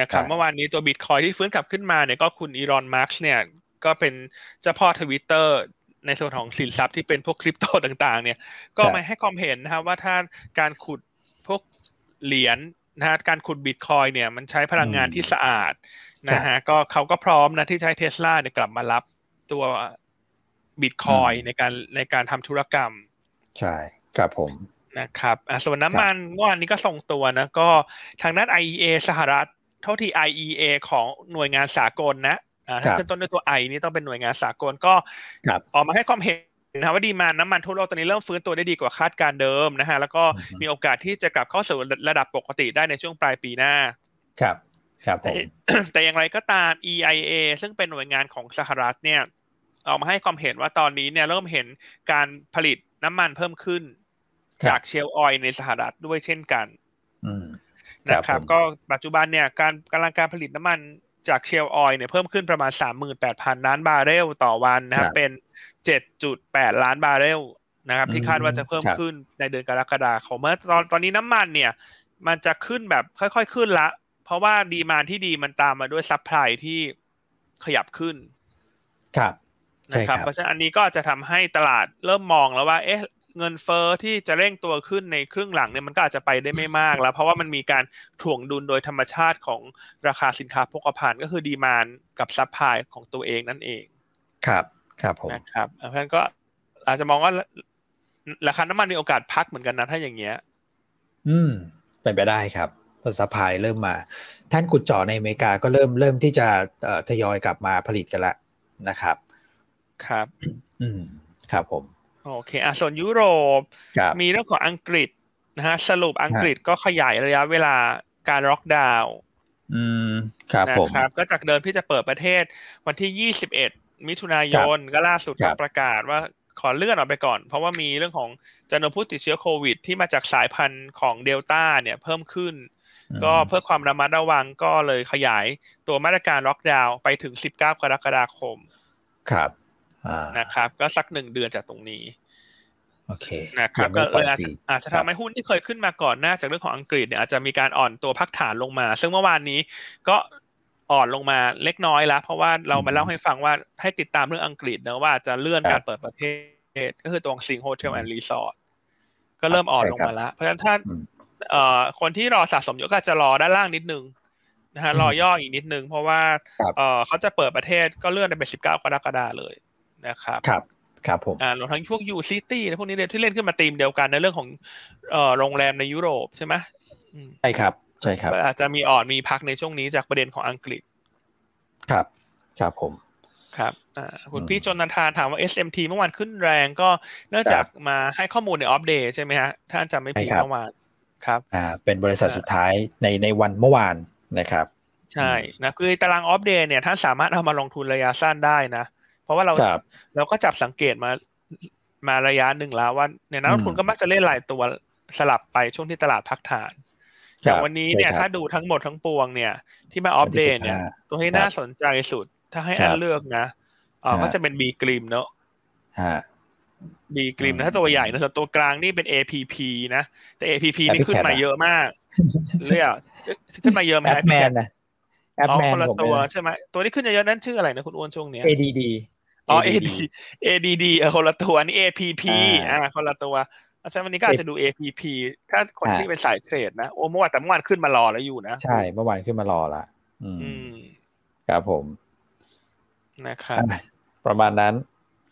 นะครับเมื่อวานนี้ตัวบิตคอยน์ที่ฟื้นกลับขึ้นมาเนี่ยก็คุณอีลอนมัสก์เนี่ยก็เป็นเจ้าพ่อทวิตเตอร์ในส่วนของสินทรัพย์ที่เป็นพวกคริปโตต่าง ๆ เนี่ย ก็มาให้ความเห็นนะครับว่าถ้าการขุดพวกเหรียญ นะฮะการขุดบิตคอยเนี่ยมันใช้พลังงานที่สะอาดนะฮะก็เขาก็พร้อมนะที่ใช้เทสลาเนี่ยกลับมารับตัวบิตคอยในการในการทำธุรกรรม ใช่ครับผมนะครับส่วนน้ำมันเมื่อวานนี้ก็ส่งตัวนะก็ทางด้าน IEA สหรัฐเท่าที่ IEA ของหน่วยงานสากลนะถ้าขึ้นต้นด้วยตัว I นี่ต้องเป็นหน่วยงานสากลก็ออกมาให้ความเห็น นะว่าดีมาน้ำมันทั่วโลกตอนนี้เริ่มฟื้นตัวได้ดีกว่าคาดการเดิมนะฮะแล้วก็มีโอกาสที่จะกลับเข้าสู่ระดับปกติได้ในช่วงปลายปีหน้า ครับ ครับแต่อย่างไรก็ตาม EIA ซึ่งเป็นหน่วยงานของสหรัฐเนี่ยออกมาให้ความเห็นว่าตอนนี้เนี่ยเริ่มเห็นการผลิตน้ำมันเพิ่มขึ้น จากเชลออยในสหรัฐด้วยเช่นกันนะครับ ก็ปัจจุบันเนี่ยการกำลังการผลิตน้ำมัน จาก shale oil เนี่ยเพิ่มขึ้นประมาณ 38,000 ล้านบาร์เรลต่อวันนะครับเป็น 7.8 ล้านบาร์เรลนะครับที่คาดว่าจะเพิ่มขึ้นในเดือนกรกฎาคมเมื่อตอนตอนนี้น้ำมันเนี่ย มันจะขึ้นแบบค่อยๆขึ้นละ เพราะว่า demand ที่ดีมันตามมาด้วย supply ที่ขยับขึ้น ครับนะครับ เพราะฉะนั้นอันนี้ก็จะทำให้ตลาดเริ่มมองแล้วว่า เอ๊ะ เงินเฟ้อที่จะเร่งตัวขึ้นในครึ่งหลังเนี่ยมันก็อาจจะไปได้ไม่มากแล้ว เพราะว่ามันมีการถ่วงดุลโดยธรรมชาติของราคาสินค้าโภคภัณฑ์ก็คือ demand กับ supply ของตัวเองนั่นเอง ครับ ครับผมนะครับเพราะฉะนั้นก็อาจจะมองว่าราคาน้ำมันมีโอกาสพักเหมือนกันนะถ้าอย่างเงี้ย อืม เป็นไปได้ครับพอ supply เริ่มมา แท่นขุดเจาะในอเมริกาก็เริ่มเริ่มที่จะทยอยกลับมาผลิตกันละนะครับ ครับ อืม ครับผม โอเคอะส่วนยุโรป มีเรื่องของอังกฤษนะฮะสรุปอังกฤษก็ขยายระยะเวลาการล็อกดาวน์อืมครับผมนะครับ ก็จากเดิมที่จะเปิดประเทศวันที่ 21 มิถุนายนก็ล่าสุดก็ประกาศว่าขอเลื่อนออกไปก่อน เพราะว่ามีเรื่องของจำนวนผู้ติดเชื้อโควิด ที่มาจากสายพันธุ์ของเดลต้าเนี่ยเพิ่มขึ้น ก็เพื่อความระมัดระวังก็เลยขยายตัวมาตรการล็อกดาวน์ไปถึง 19 กรกฎาคม ครับ นะครับ ก็สักหนึ่งเดือนจากตรงนี้โอเคนะครับก็เลยอาจจะอาจจะทำให้หุ้นที่เคยขึ้นมาก่อนหน้าจากเรื่องของอังกฤษเนี่ยอาจจะมีการอ่อนตัวพักฐานลงมา ซึ่งเมื่อวานนี้ก็อ่อนลงมาเล็กน้อยแล้ว เพราะว่าเรามาเล่าให้ฟังว่าให้ติดตามเรื่องอังกฤษนะว่าจะเลื่อนการเปิดประเทศ ก็คือตรงสิงห์ Hotel and Resort ก็เริ่มอ่อนลงมาแล้ว เพราะฉะนั้นถ้าเอ่อคนที่รอสะสมเยอะก็จะรอด้านล่างนิดนึงนะฮะรอย่ออีกนิดนึง เพราะว่าเออเขาจะเปิดประเทศก็เลื่อนไปเป็นสิบเก้ากรกฎาเลย นะครับครับครับผมอ่ารวมทั้งพวก U City พวกนี้เนี่ยที่เล่นขึ้นมาตีมเดียวกันในเรื่องของเอ่อโรงแรมในยุโรปใช่ไหมใช่ครับใช่ครับอาจจะมีอ่อนมีพักในช่วงนี้จากประเด็นของอังกฤษ ครับ ครับผมครับอ่าคุณพี่จนนันทานถามว่า SMT เมื่อวานขึ้นแรงก็เนื่องจากมาให้ข้อมูลใน Opp Day ใช่ไหมฮะถ้าจำไม่ผิดเมื่อวานครับอ่าเป็นบริษัทสุดท้ายในในวันเมื่อวานนะครับ ใช่นะคือตารางออฟเดย์เนี่ยท่านสามารถเอามาลงทุนระยะสั้นได้นะ ราะว่าเราเราก็จับสังเกตมามาระยะหนึ่งแล้วว่าเนี่ยนักลงทุนก็มักจะเล่นหลายตัวสลับไปช่วงที่ตลาดพักฐานอย่างวันนี้เนี่ยถ้าดูทั้งหมดทั้งปวงเนี่ย ที่มาอัปเดตเนี่ย ตัวที่น่าสนใจสุด ถ้าให้อันเลือกนะอ๋อก็จะเป็นบีกริมเนาะบีกริมนะถ้าตัวใหญ่นะตัวกลางนี่เป็น APP นะ แต่ APP นี่ขึ้นมาเยอะมากเรียกขึ้นมาเยอะไหมแอปแมนนะแอปแมนคนละตัวใช่ไหมตัวนี้ขึ้นเยอะนั้นชื่ออะไรนะคุณอ้วนช่วงนี้ ADD อ๋อ AD ADD เออคนละตัวนี่ APP อ่าคนละตัวอาจารย์วันนี้ก็อาจจะดู APP ถ้าคนที่เป็นสายเทรดนะโอ้เมื่อวานแต่เมื่อวานขึ้นมารอแล้วอยู่นะ ใช่เมื่อวานขึ้นมารอละอืมครับผมนะครับประมาณนั้น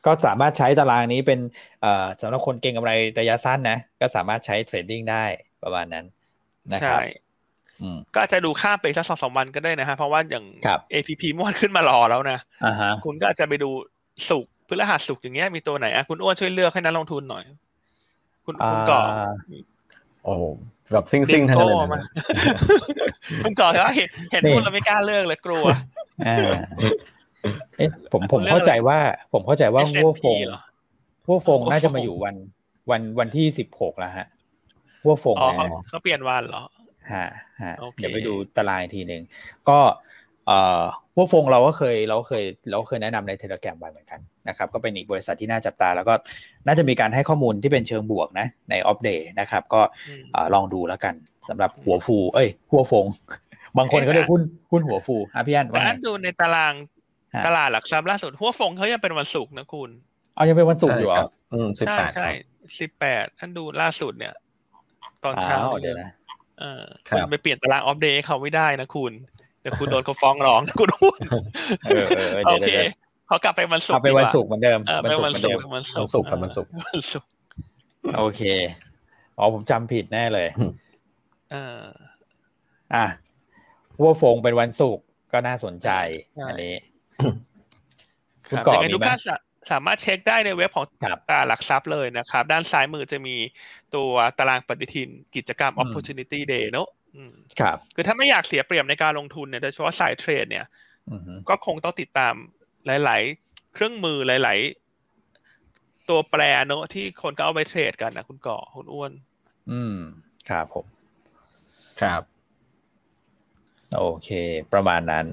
ก็สามารถใช้ตารางนี้เป็นเอ่อสำหรับคนเก่งกำไรระยะสั้นนะ ก็สามารถใช้เทรดดิ้งได้ประมาณนั้นนะครับก็อาจจะดูค่าไปสักสองสามวันก็ได้นะฮะ เพราะว่าอย่าง APP เมื่อวานขึ้นมารอแล้วนะ คุณก็อาจจะไปดู สุกพฤหัสสุกอย่างเงี้ยมีตัวไหนอะคุณอ้วนช่วยเลือกให้นักลงทุนหน่อย คุณคุณก่อโอ้แบบซิ่งซิ่งทั้งนั้นเลยคุณก่อว่าเห็นเห็นพูดเราไม่กล้าเลือกเลยกลัวเอ๊ะผมผมเข้าใจว่า ผมเข้าใจว่าหัวฟงหัวฟงน่าจะมาอยู่วัน วันวันที่สิบหกแล้วฮะหัวฟงขาเปลี่ยนวันเหรอฮะฮะเดี๋ยวไปดูตารางทีหนึ่งก็เอ่อ หัวฟงเราก็เคยเราเคยเราเคยแนะนำใน Telegram ไปเหมือนกันนะครับก็เป็นอีกบริษัทที่น่าจับตา แล้วก็น่าจะมีการให้ข้อมูลที่เป็นเชิงบวกนะใน Opp Day นะครับ ก็ลองดูแล้วกันสำหรับหัวฟู เอ้ย หัวฟง บางคนก็เรียกหุ้นหุ้นหัวฟูอะพี่อันว่าไงดูในตารางตลาดหลักทรัพย์ล่าสุดหัวฟงเขายังเป็นวันศุกร์นะคุณเอายังเป็นวันศุกร์อยู่อะใช่ใช่สิบแปดท่านดูล่าสุดเนี่ย ตอนเช้าเดี๋ยวนะเออคุณไปเปลี่ยนตาราง Opp Day เขาไม่ได้นะคุณ เดี๋ยวคุณโดนเขาฟ้องร้องคุณหุ้นโอเคเขากลับไปวันศุกร์ไปวันศุกร์เหมือนเดิมไปวันศุกร์วันศุกร์กับวันศุกร์วันศุกร์โอเคอ๋อผมจำผิดแน่เลยอ่าอะวัวฟงเป็นวันศุกร์ก็น่าสนใจอันนี้คุณก่อมีไหมสามารถเช็คได้ในเว็บของตลาดหลักทรัพย์เลยนะครับ ด้านซ้ายมือจะมีตัวตารางปฏิทินกิจกรรม opportunity day เนอะ ครับ คือถ้าไม่อยากเสียเปรียบในการลงทุนเนี่ยโดยเฉพาะสายเทรดเนี่ยก็คงต้องติดตามหลาย ๆ เครื่องมือหลายตัวแปรเนอะที่คนก็เอาไปเทรดกันนะคุณก่อคุณอ้วน อืม ครับผม ครับ โอเค ประมาณนั้น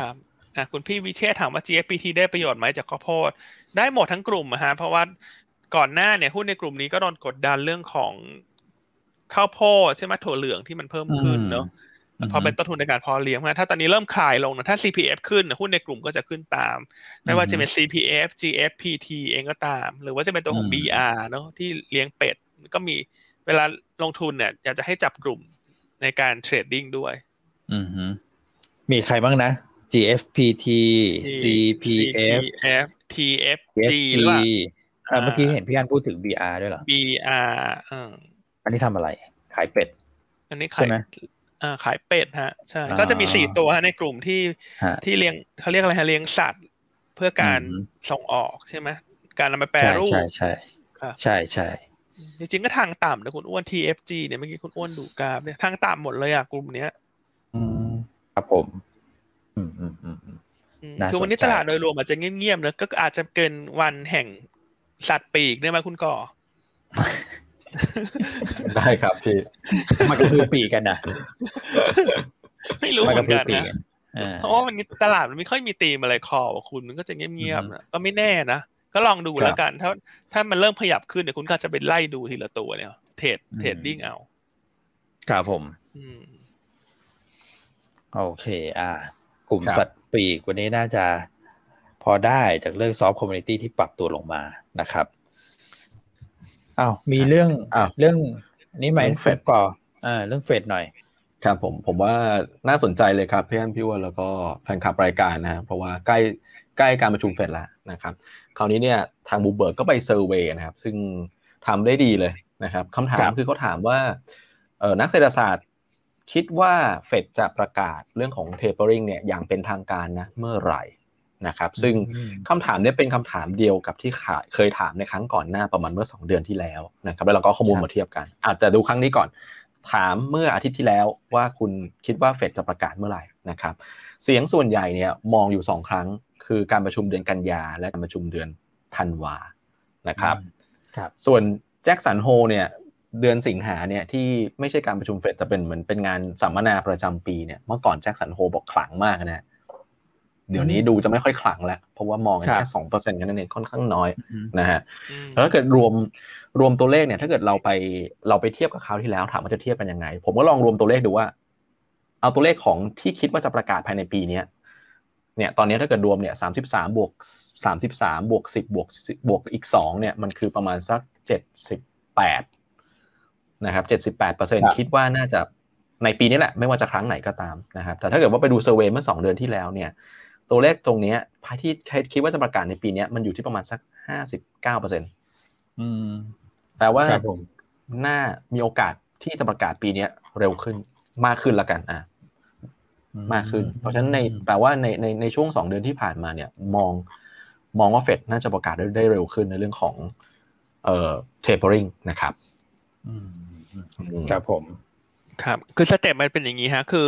ครับอะคุณพี่วิเชษถามว่า GFPT ได้ประโยชน์ไหมจากข้าวโพด ได้หมดทั้งกลุ่มอะฮะเพราะว่าก่อนหน้าเนี่ยหุ้นในกลุ่มนี้ก็โดนกดดันเรื่องของ ข้าวโพดใช่ไหมถั่วเหลืองที่มันเพิ่มขึ้นเนาะอืมพอเป็นต้นทุนในการเพอเลี้ยงนะถ้าตอนนี้เริ่มคลายลงนะถ้า CPF ขึ้นนะหุ้นในกลุ่มก็จะขึ้นตาม ไม่ว่าจะเป็น CPF GFPT เองก็ตาม หรือว่าจะเป็นตัวของอืม BR เนาะที่เลี้ยงเป็ดก็มีเวลาลงทุนเนี่ย อยากจะให้จับกลุ่มในการเทรดดิ้งด้วย อือฮึมีใครบ้างนะ GFPT CPF CPF TFG FG หรือว่าอ่าเมื่อกี้เห็นพี่อันพูดถึง BR ด้วยเหรอ BR เออ อันนี้ทำอะไร ขายเป็ด อันนี้ใช่ขายไหมอ่าขายเป็ดฮะใช่อ่าก็จะมีสี่ตัวฮะในกลุ่มที่ฮะที่เลี้ยงเขาเรียกอะไรฮะเลี้ยงสัตว์ เพื่อการอืมส่งออกใช่ไหมการนำมาแปรใช่รูปใช่ใช่ครับใช่ใช่จริงๆก็ทางต่ำนะคุณอ้วน TFG เนี่ยเมื่อกี้คุณอ้วนดูกราฟเนี่ยทางต่ำหมดเลยอะกลุ่มเนี้ย อืมครับผม อืมอืมอืมอืมอืมน่าคือวันนี้สนใจตลาดโดยรวมอาจจะเงียบๆนะก็อาจจะเกินวันแห่งสัตว์ปีกได้ไหมคุณก่อ ได้ครับพี่มันกระพือปีกกันนะไม่รู้มันเหกมืระอนพือกันปีกนะกันอ่าเพราะว่าวันนี้ตลาดมันไม่ค่อยมีธีมอะไรคอว่ะคุณมันก็จะเงียบอือฮึๆนะก็ไม่แน่นะก็ลองดูครับแล้วกันถ้าถ้ามันเริ่มขยับขึ้นเนี่ยคุณก็จะไปไล่ดูทีละตัวเนี่ยเทรดเทรดดิ้งเอาครับผมอืมโอเค อ่า กลุ่มครับสัตว์ปีกวันนี้น่าจะพอได้จากเรื่อง soft commodity ที่ปรับตัวลงมานะครับ อ้าวมีเรื่องอ้าวเรื่องนี้ไหมเรื่องเฟดก่ออ่าเรื่องเฟดหน่อยครับผมผมว่าน่าสนใจเลยครับพี่อันพี่อ้วนแล้วก็แฟนคลับรายการนะฮะเพราะว่าใกล้ใกล้การประชุมเฟดแล้วนะครับคราวนี้เนี่ยทางบูเบิร์กก็ไป survey นะครับ ซึ่งทำได้ดีเลยนะครับคำถามครับคือเขาถามว่าเออนักเศรษฐศาสตร์คิดว่าเฟดจะประกาศเรื่องของ tapering เนี่ยอย่างเป็นทางการนะเมื่อไหร่ นะครับซึ่งอืมคำถามเนี้เป็นคำถามเดียวกับที่ขาเคยถามในครั้งก่อนหน้าประมาณเมื่อ 2 เดือนที่แล้วนะครับแล้วเราก็เอาข้อมูลครับมาเทียบกันอาจจะดูครั้งนี้ก่อน ถามเมื่ออาทิตย์ที่แล้วว่าคุณคิดว่าเฟดจะประกาศเมื่อไหร่นะครับเสียงส่วนใหญ่เนี่ยมองอยู่ 2 ครั้ง คือการประชุมเดือนกันยาและการประชุมเดือนธันวานะครับครับส่วนแจ็คสันโฮเนี่ยเดือนสิงหาเนี่ยที่ไม่ใช่การประชุมเฟดแต่เป็นเหมือนเป็นงานสัมมนาประจำปีเนี่ยเมื่อก่อนแจ็คสันโฮบอกขลังมากนะ เดี๋ยวนี้ดูจะไม่ค่อยขลังแล้วเพราะว่ามองกันครัแค่บสองเปอร์เซ็นต์กันนั่นเองค่อนข้างน้อยอืมนะฮะอืมแล้วถ้าเกิดรวมรวมตัวเลขเนี่ย ถ้าเกิดเราไปเราไปเทียบกับคราวที่แล้วถามว่าจะเทียบกันยังไง ผมก็ลองรวมตัวเลขดูว่า เอาตัวเลขของที่คิดว่าจะประกาศภายในปีเนี้ยเนี่ยตอนนี้ถ้าเกิดรวมเนี่ยสามสิบสามบวกสามสิบสามบวกสิบบวก10บวกอีกสองเนี่ยมันคือประมาณสักเจ็ดสิบแปดนะครับเจ็ดสิบแปดเปอร์เซ็นครับคิดว่าน่าจะในปีนี้แหละไม่ว่าจะครั้งไหนก็ตามนะครับแต่ถ้าเกิดว่าไปดูเซอร์เวยเมื่อสองเดือนที่แล้วเนี่ย ตัวเลขตรงเนี้ยพายที่คิดว่าจะประกาศในปีเนี้ยมันอยู่ที่ประมาณสักห้าสิบเก้าเปอร์เซ็นต์อืมแปลว่าครับผมน่ามีโอกาสที่จะประกาศปีเนี้ยเร็วขึ้นมากขึ้นละกันอะมากขึ้น เพราะฉะนั้นในแปลว่าในในในช่วงสองเดือนที่ผ่านมาเนี่ย มองมองว่าเฟดน่าจะประกาศได้ได้เร็วขึ้นในเรื่องของ เอ่อ tapering นะครับอืมอืมครับผม ครับ คือสเต็ปมันเป็นอย่างนี้ฮะ คือ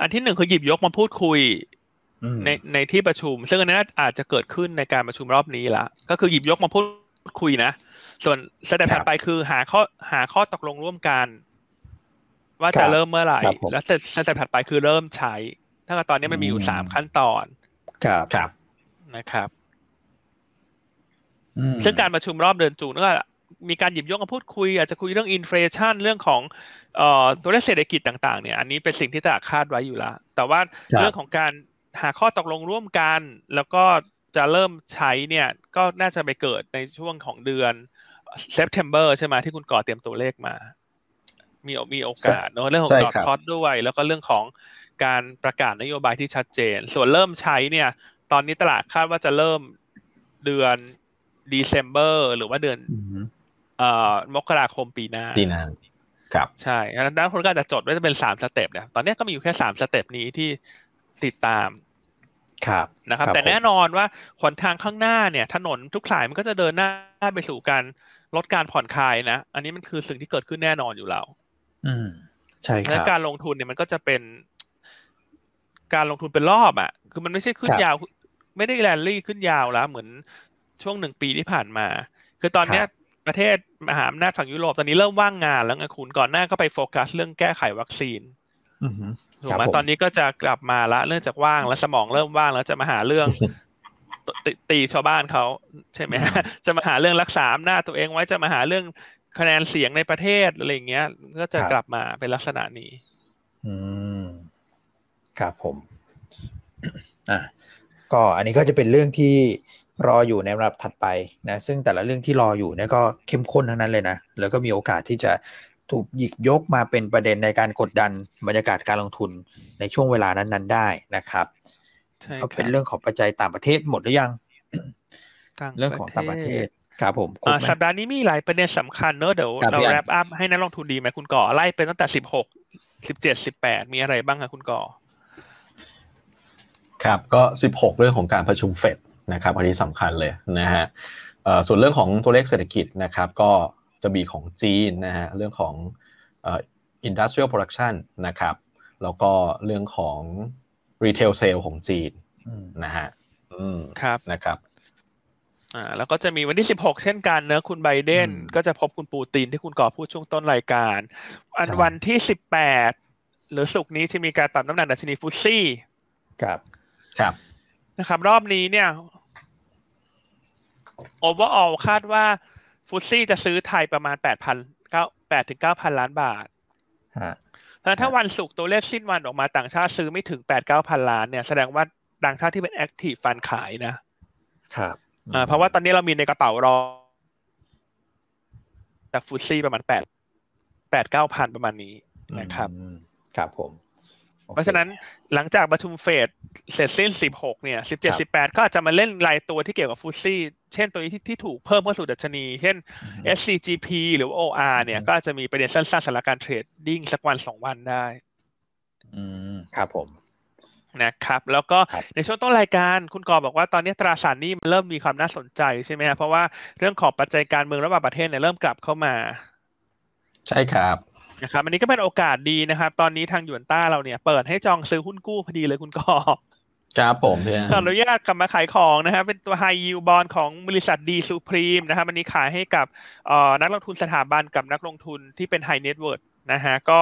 อันที่หนึ่งคือหยิบยกมาพูดคุยอืม ในในที่ประชุม ซึ่งอันนี้อาจจะเกิดขึ้นในการประชุมรอบนี้ละก็คือหยิบยกมาพูดคุยนะ ส่วน step ครัถัดไปคือหาข้อหาข้อตกลงร่วมกัน ว่าครับจะเริ่มเมื่อไหร่ครับผมแล้ว step step ถัดไปคือเริ่มใช้ถ้าเกิดตอนนี้มันมีอยู่อืมสามขั้นตอน ครับครับนะครับอืมซึ่งการประชุมรอบเดือน June ก็มีการหยิบยกมาพูดคุย อาจจะคุยเรื่อง inflation เรื่องของเอ่อตัวเลขเศรษฐกิจต่าง ๆ เนี่ย อันนี้เป็นสิ่งที่ตลาดคาดไว้อยู่แล้วแต่ว่าครับเรื่องของการ หาข้อตกลงร่วมกัน แล้วก็จะเริ่มใช้เนี่ยก็น่าจะไปเกิดในช่วงของเดือน September ใช่ไหมที่คุณก่อเตรียมตัวเลขมา มีมีโอกาสเนอะเรื่องของใช่ดอทครับคอสด้วย แล้วก็เรื่องของการประกาศนโยบายที่ชัดเจน ส่วนเริ่มใช้เนี่ย ตอนนี้ตลาดคาดว่าจะเริ่มเดือน December หรือว่าเดือนอืมเอ่อมกราคมปีหน้าปีหน้าครับใช่ดังนั้นคนก็อาจจะจดไว้จะเป็นสาม step เนี่ยตอนนี้ก็มีอยู่แค่สาม step นี้ที่ติดตาม ครับนะครับครับแต่ผมแน่นอนว่าหนทางข้างหน้าเนี่ยถนนทุกสายมันก็จะเดินหน้าไปสู่การลดการผ่อนคลายนะ อันนี้มันคือสิ่งที่เกิดขึ้นแน่นอนอยู่แล้ว อืมใช่คและรับการลงทุนเนี่ยมันก็จะเป็น การลงทุนเป็นรอบอะ คือมันไม่ใช่ขึ้นครับยาว ไม่ได้แรลลี่ขึ้นยาวแล้ว เหมือนช่วงหนึ่งปีที่ผ่านมา คือตอนเนี้ยประเทศมหาอำนาจฝั่งยุโรปตอนนี้เริ่มว่างงานแล้วไงคุณก่อนหน้าก็ไปโฟกัสเรื่องแก้ไขวัคซีน ถูกไหมตอนนี้ก็จะกลับมาละเรื่องจากว่างแล้วสมองเริ่มว่างแล้วจะมาหาเรื่องตีชาวบ้านเขาใช่ไหมจะมาหาเรื่องรักษาอำนาจตัวเองไว้จะมาหาเรื่องคะแนนเสียงในประเทศอะไรเงี้ย ก็จะกลับมาเป็นลักษณะนี้ อืมครับผมอะก็อันนี้ก็จะเป็นเรื่องที่รออยู่ในระดับถัดไปนะ ซึ่งแต่ละเรื่องที่รออยู่เนี่ยก็เข้มข้นทั้งนั้นเลยนะ แล้วก็มีโอกาสที่จะ ถูกหยิกยกมาเป็นประเด็นในการกดดันบรรยากาศการลงทุนในช่วงเวลานั้นๆ ได้นะครับก็เป็นเรื่องของปัจจัยต่างประเทศหมดหรือยังเรื่องของต่างประเทศครับผมสัปดาห์นี้มีหลายประเด็นสำคัญเนอะเดี๋ยวเราแรปอัพให้นักลงทุนดีไหมคุณก่อไล่เป็นตั้งแต่สิบหกสิบเจ็ดสิบแปดมีอะไรบ้างคะคุณก่อครับก็สิบหกเรื่องของการประชุมเฟดนะครับอันนี้สำคัญเลยนะฮะส่วนเรื่องของตัวเลขเศรษฐกิจนะครับ ก็ จะมีของจีนนะฮะเรื่องของ industrial production นะครับแล้วก็เรื่องของ retail sale ของจีนนะฮะครับนะครับอ่าแล้วก็จะมีวันที่สิบหกเช่นกันเนอะคุณไบเดนก็จะพบคุณปูตินที่คุณก่อพูดช่วงต้นรายการ อันวันที่สิบแปดหรือสุกนี้จะมีการปรับน้ำหนักดัชนีฟุตซี่ครับครับนะครับ รอบนี้เนี่ย overall คาดว่า FTSE จะซื้อไทยประมาณแปดพันเก้าแปดถึงเก้าพันล้านบาทแล้วถ้าวันศุกร์ตัวเลขสิ้นวันออกมาต่างชาติซื้อไม่ถึงแปดเก้าพันล้านเนี่ยแสดงว่าต่างชาติที่เป็น active fund ขายนะ ครับอ่าเพราะว่าตอนนี้เรามีในกระเป๋ารอ จาก FTSE ประมาณแปดแปดเก้าพันประมาณนี้นะครับ ครับผม เพราะฉะนั้นหลังจากประชุมเฟดเสร็จสิ้น 16 เนี่ย 17 18 ก็อาจจะมาเล่นรายตัวที่เกี่ยวกับฟุตซี่ เช่นตัวนี้ที่ที่ถูกเพิ่มเข้าสู่ดัชนี เช่น SCGP หรือ OR เนี่ย ก็จะมีประเด็นสั้นๆสำหรับการเทรดดิ้งสักวันสองวันได้ อืม ครับผมนะครับแล้วก็ในช่วงต้นรายการคุณกอบอกว่าตอนนี้ตราสารนี้มันเริ่มมีความน่าสนใจใช่ไหมครับเพราะว่าเรื่องของปัจจัยการเมืองระหว่างประเทศเนี่ยเริ่มกลับเข้ามา ใช่ครับ นะครับอันนี้ก็เป็นโอกาสดีนะครับ ตอนนี้ทางหยวนต้าเราเนี่ยเปิดให้จองซื้อหุ้นกู้พอดีเลยคุณกอครับผมพี่ขออนุญาตกลับมาขายของนะครับเป็นตัว High Yield Bond ของบริษัทดีซูพรีมนะครับอันนี้ขายให้กับนักลงทุนสถาบันกับนักลงทุนที่เป็น High Net Worth นะฮะก็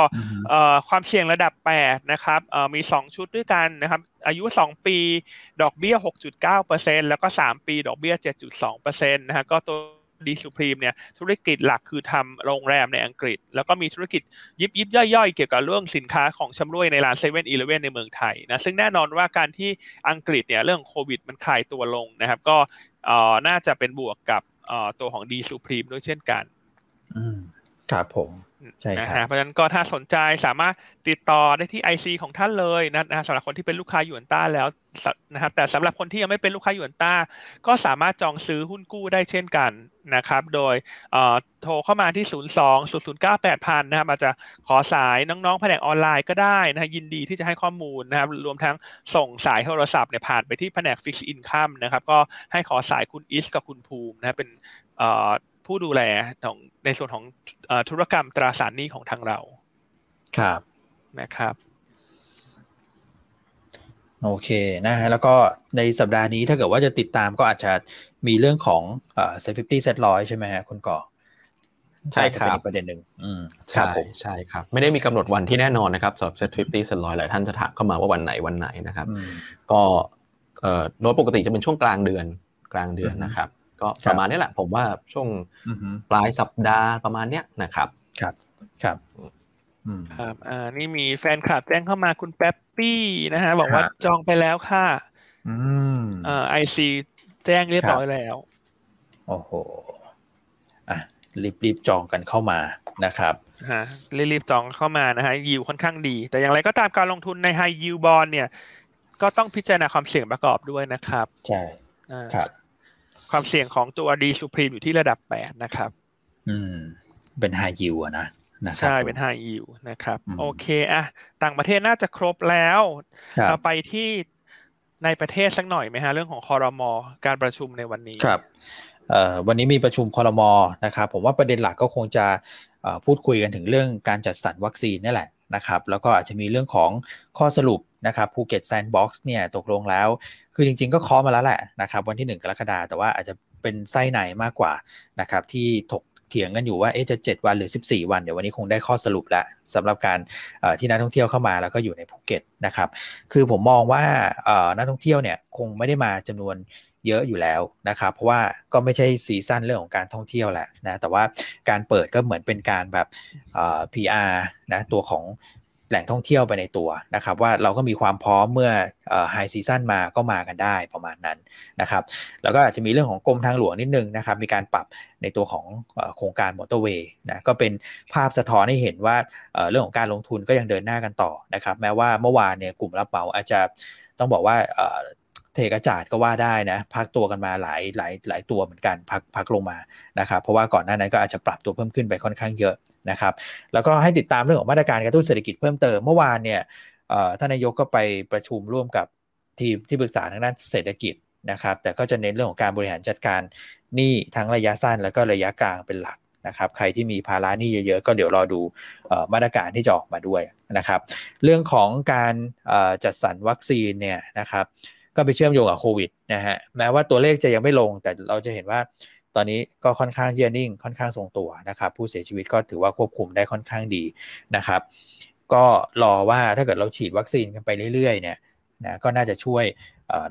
ความเสี่ยงระดับ 8 นะครับมี 2 ชุดด้วยกันนะครับ อายุ 2 ปีดอกเบี้ย 6.9%แล้วก็ 3 ปีดอกเบี้ย 7.2%นะฮะก็ตัว ดีสุพรีมเนี่ยธุรกิจหลักคือทำโรงแรมในอังกฤษ แล้วก็มีธุรกิจยิบยิบย่อยๆ เกี่ยวกับเรื่องสินค้าของชำร่วยในร้านเซเว่นอีเลฟเว่นในเมืองไทยนะซึ่งแน่นอนว่าการที่อังกฤษเนี่ยเรื่องโควิดมันคลายตัวลงนะครับ ก็น่าจะเป็นบวกกับตัวของดีสุพรีมด้วยเช่นกัน ครับผมใช่ครับเพราะฉะนั้นก็ถ้าสนใจสามารถติดต่อได้ที่ IC ของท่านเลยนะสำหรับคนที่เป็นลูกค้าหยวนต้าแล้วนะครับแต่สำหรับคนที่ยังไม่เป็นลูกค้าหยวนต้า ก็สามารถจองซื้อหุ้นกู้ได้เช่นกันนะครับ โดยโทรเข้ามาที่ 0 2 0 0 9 8 0 0นะครับอาจจะขอสายน้องๆแผนกออนไลน์ก็ได้นะยินดีที่จะให้ข้อมูลนะครับ รวมทั้งส่งสายโทรศัพท์เนี่ยผ่านไปที่แผนก fixed income นะครับ ก็ให้ขอสายคุณอิสกับคุณภูมินะเป็น ผู้ดูแลของในส่วนของธุรกรรมตราสารหนี้ของทางเรา ครับนะครับ โอเคนะฮะแล้วก็ในสัปดาห์นี้ถ้าเกิดว่าจะติดตามก็อาจจะมีเรื่องของเอ่อ SET fifty SET ร้อยใช่ไหมฮะคุณก่อใช่ครับประเด็นหนึ่งอืมใช่ใช่ครับ ไม่ได้มีกำหนดวันที่แน่นอนนะครับสำหรับ SET fifty SET ร้อยหลายท่านจะถามเข้ามาว่าวันไหนวันไหนนะครับ ก็เอ่อโดยปกติจะเป็นช่วงกลางเดือนกลางเดือนนะครับ ก็ประมาณนี้แหละ ผมว่าช่วงปลายสัปดาห์ประมาณเนี้ยนะครับ ครับครับครับอ่านี่มีแฟนคลับแจ้งเข้ามาคุณแป๊บปี้นะฮะบอกว่าจองไปแล้วค่ะอืมอ่าไอซีแจ้งเรียบร้อยแล้ว โอ้โหอะรีบๆจองกันเข้ามานะครับฮะรีบๆจองเข้ามานะฮะยิวค่อนข้างดี แต่อย่างไรก็ตามการลงทุนในไฮยิวบอลเนี่ย ก็ต้องพิจารณาความเสี่ยงประกอบด้วยนะครับ ใช่ครับ ความเสี่ยงของตัวดีซูพรีมอยู่ที่ระดับแปดนะครับ อืม เป็นไฮยิวนะใช่เป็นไฮยิวนะครับ โอเคอะต่างประเทศน่าจะครบแล้วเราไปที่ในประเทศสักหน่อยไหมฮะ เรื่องของคอรมอการประชุมในวันนี้ครับวันนี้มีประชุมคอรมอนะครับ ผมว่าประเด็นหลักก็คงจะพูดคุยกันถึงเรื่องการจัดสรรวัคซีนนี่แหละนะครับ แล้วก็อาจจะมีเรื่องของข้อสรุปนะครับภูเก็ตแซนด์บ็อกซ์เนี่ยตกลงแล้ว คือจริง ๆ ก็เคาะมาแล้วแหละนะครับ วันที่ 1 กรกฎาแต่ว่าอาจจะเป็นไส้ในมากกว่านะครับ ที่ถกเถียงกันอยู่ว่าเอ๊ะจะ 7 วันหรือ 14 วันเดี๋ยววันนี้คงได้ข้อสรุปแล้วสำหรับการที่นักท่องเที่ยวเข้ามาแล้วก็อยู่ในภูเก็ตนะครับ คือผมมองว่านักท่องเที่ยวเนี่ยคงไม่ได้มาจำนวนเยอะอยู่แล้วนะครับ เพราะว่าก็ไม่ใช่ season เรื่องของการท่องเที่ยวแหละนะแต่ว่าการเปิดก็เหมือนเป็นการแบบ PR นะตัวของ แหล่งท่องเที่ยวไปในตัวนะครับว่าเราก็มีความพร้อมเมื่อ high season มาก็มากันได้ประมาณนั้นนะครับแล้วก็อาจจะมีเรื่องของกรมทางหลวงนิดนึงนะครับมีการปรับในตัวของโครงการมอเตอร์เวย์นะก็เป็นภาพสะท้อนให้เห็นว่าเรื่องของการลงทุนก็ยังเดินหน้ากันต่อนะครับแม้ว่าเมื่อวานเนี่ยกลุ่มรับเหมาอาจจะต้องบอกว่า เทกระจาดก็ว่าได้นะพักตัวกันมาหลายหลายหลายตัวเหมือนกันพักพักลงมานะครับเพราะว่าก่อนหน้านั้นก็อาจจะปรับตัวเพิ่มขึ้นไปค่อนข้างเยอะนะครับแล้วก็ให้ติดตามเรื่องของมาตรการกระตุ้นเศรษฐกิจเพิ่มเติมเมื่อวานเนี่ยท่านนายกก็ไปประชุมร่วมกับทีมที่ปรึกษาทางด้านเศรษฐกิจนะครับแต่ก็จะเน้นเรื่องของการบริหารจัดการหนี้ทั้งระยะสั้นแล้วก็ระยะกลางเป็นหลักนะครับใครที่มีภาระหนี้เยอะๆ ก็เดี๋ยวรอดูมาตรการที่จะออกมาด้วยนะครับ เรื่องของการจัดสรรวัคซีนเนี่ยนะครับ ก็ไปเชื่อมโยงกับโควิดนะฮะแม้ว่าตัวเลขจะยังไม่ลงแต่เราจะเห็นว่าตอนนี้ก็ค่อนข้างเยียนิ่งค่อนข้างทรงตัวนะครับ ผู้เสียชีวิตก็ถือว่าควบคุมได้ค่อนข้างดีนะครับ ก็รอว่าถ้าเกิดเราฉีดวัคซีนกันไปเรื่อยๆเนี่ยนะก็น่าจะช่วย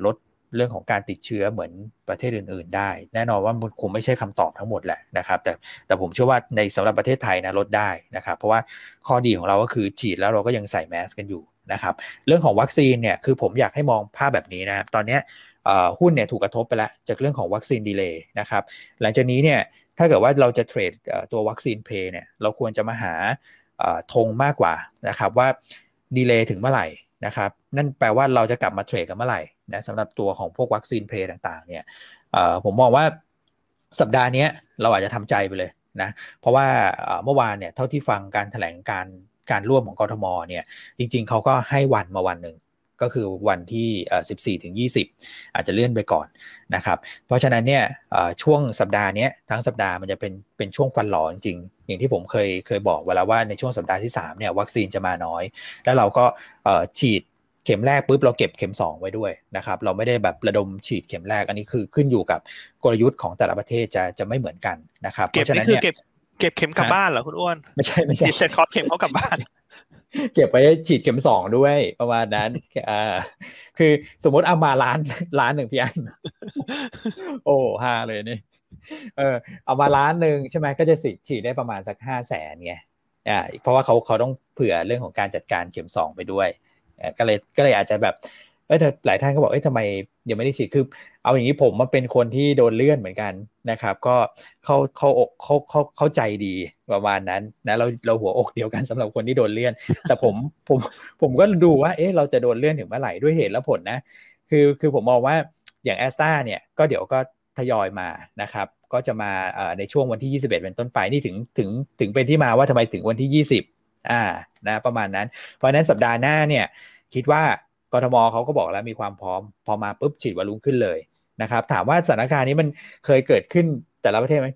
ลดเรื่องของการติดเชื้อเหมือนประเทศอื่น ๆ ได้ แน่นอนว่ามันคงไม่ใช่คำตอบทั้งหมดแหละนะครับ แต่แต่ผมเชื่อว่าในสำหรับประเทศไทยนะลดได้นะครับ เพราะว่าข้อดีของเราก็คือฉีดแล้วเราก็ยังใส่แมสกันอยู่ นะครับเรื่องของวัคซีนเนี่ยคือผมอยากให้มองภาพแบบนี้นะครับตอนนี้หุ้นเนี่ยถูกกระทบไปแล้วจากเรื่องของวัคซีนดีเลย์นะครับหลังจากนี้เนี่ยถ้าเกิดว่าเราจะเทรดตัววัคซีนเพย์เนี่ยเราควรจะมาหาธงมากกว่านะครับว่าดีเลย์ถึงเมื่อไหร่นะครับนั่นแปลว่าเราจะกลับมาเทรดกันเมื่อไหร่นะสำหรับตัวของพวกวัคซีนเพย์ต่างๆเนี่ยผมมองว่าสัปดาห์นี้เราอาจจะทำใจไปเลยนะเพราะว่าเมื่อวานเนี่ยเท่าที่ฟังการถแถลงการ การร่วมของกทมเนี่ยจริง ๆเขาก็ให้วันมาวันหนึ่งก็คือวันที่ 14ถึง20 อาจจะเลื่อนไปก่อนนะครับ เพราะฉะนั้นเนี่ยช่วงสัปดาห์นี้ทั้งสัปดาห์มันจะเป็นเป็นช่วงฟันหลอจริง อย่างที่ผมเคยเคยบอกไว้แล้วว่าในช่วงสัปดาห์ที่3เนี่ยวัคซีนจะมาน้อย แล้วเราก็ฉีดเข็มแรกปุ๊บเราเก็บเข็ม 2 ไว้ด้วยนะครับ เราไม่ได้แบบระดมฉีดเข็มแรกอันนี้คือขึ้นอยู่กับกลยุทธ์ของแต่ละประเทศจะจะไม่เหมือนกันนะครับ เพราะฉะนั้นเนี่ย เก็บเข็มกลับบ้านเหรอคุณอ้วน ไม่ใช่ไม่ใช่เสร็จคอร์สเข็มเขากลับบ้าน เก็บไปฉีดเข็มสองด้วยประมาณนั้นอ่าคือสมมติเอามาล้านล้านหนึ่งพี่อัน โอ้ห้าเลยนี่เออเอามาล้านหนึ่งใช่ไหมก็จะฉีดได้ประมาณสักห้าแสนไงอ่าเพราะว่าเขาเขาต้องเผื่อเรื่องของการจัดการเข็มสองไปด้วยก็เลยก็เลยอาจจะแบบเออหลายท่านก็บอกเอ้ยทำไมยังไม่ได้ฉีดคือ เอาอย่างนี้ผมมาเป็นคนที่โดนเลื่อนเหมือนกันนะครับ ก็เขาเขาอกเขาเขาเข้าใจดีประมาณนั้นนะเราเราหัวอกเดียวกันสำหรับคนที่โดนเลื่อน แต่ผมผมผมก็ดูว่า เอ๊ะเราจะโดนเลื่อนถึงเมื่อไหร่ด้วยเหตุและผลนะ คือคือผมมองว่าอย่างแอสตาเนี่ยก็เดี๋ยวก็ทยอยมานะครับ ก็จะมาในช่วงวันที่ 21 เป็นต้นไปนี่ถึงถึงถึงเป็นที่มาว่าทำไมถึงวันที่ 20อ่านะประมาณนั้น เพราะนั้นสัปดาห์หน้าเนี่ยคิดว่ากทมเขาก็บอกแล้วมีความพร้อม พอมาปุ๊บฉีดวัลุงขึ้นเลย นะครับ ถามว่าสถานการณ์นี้มันเคยเกิดขึ้นแต่ละประเทศไหม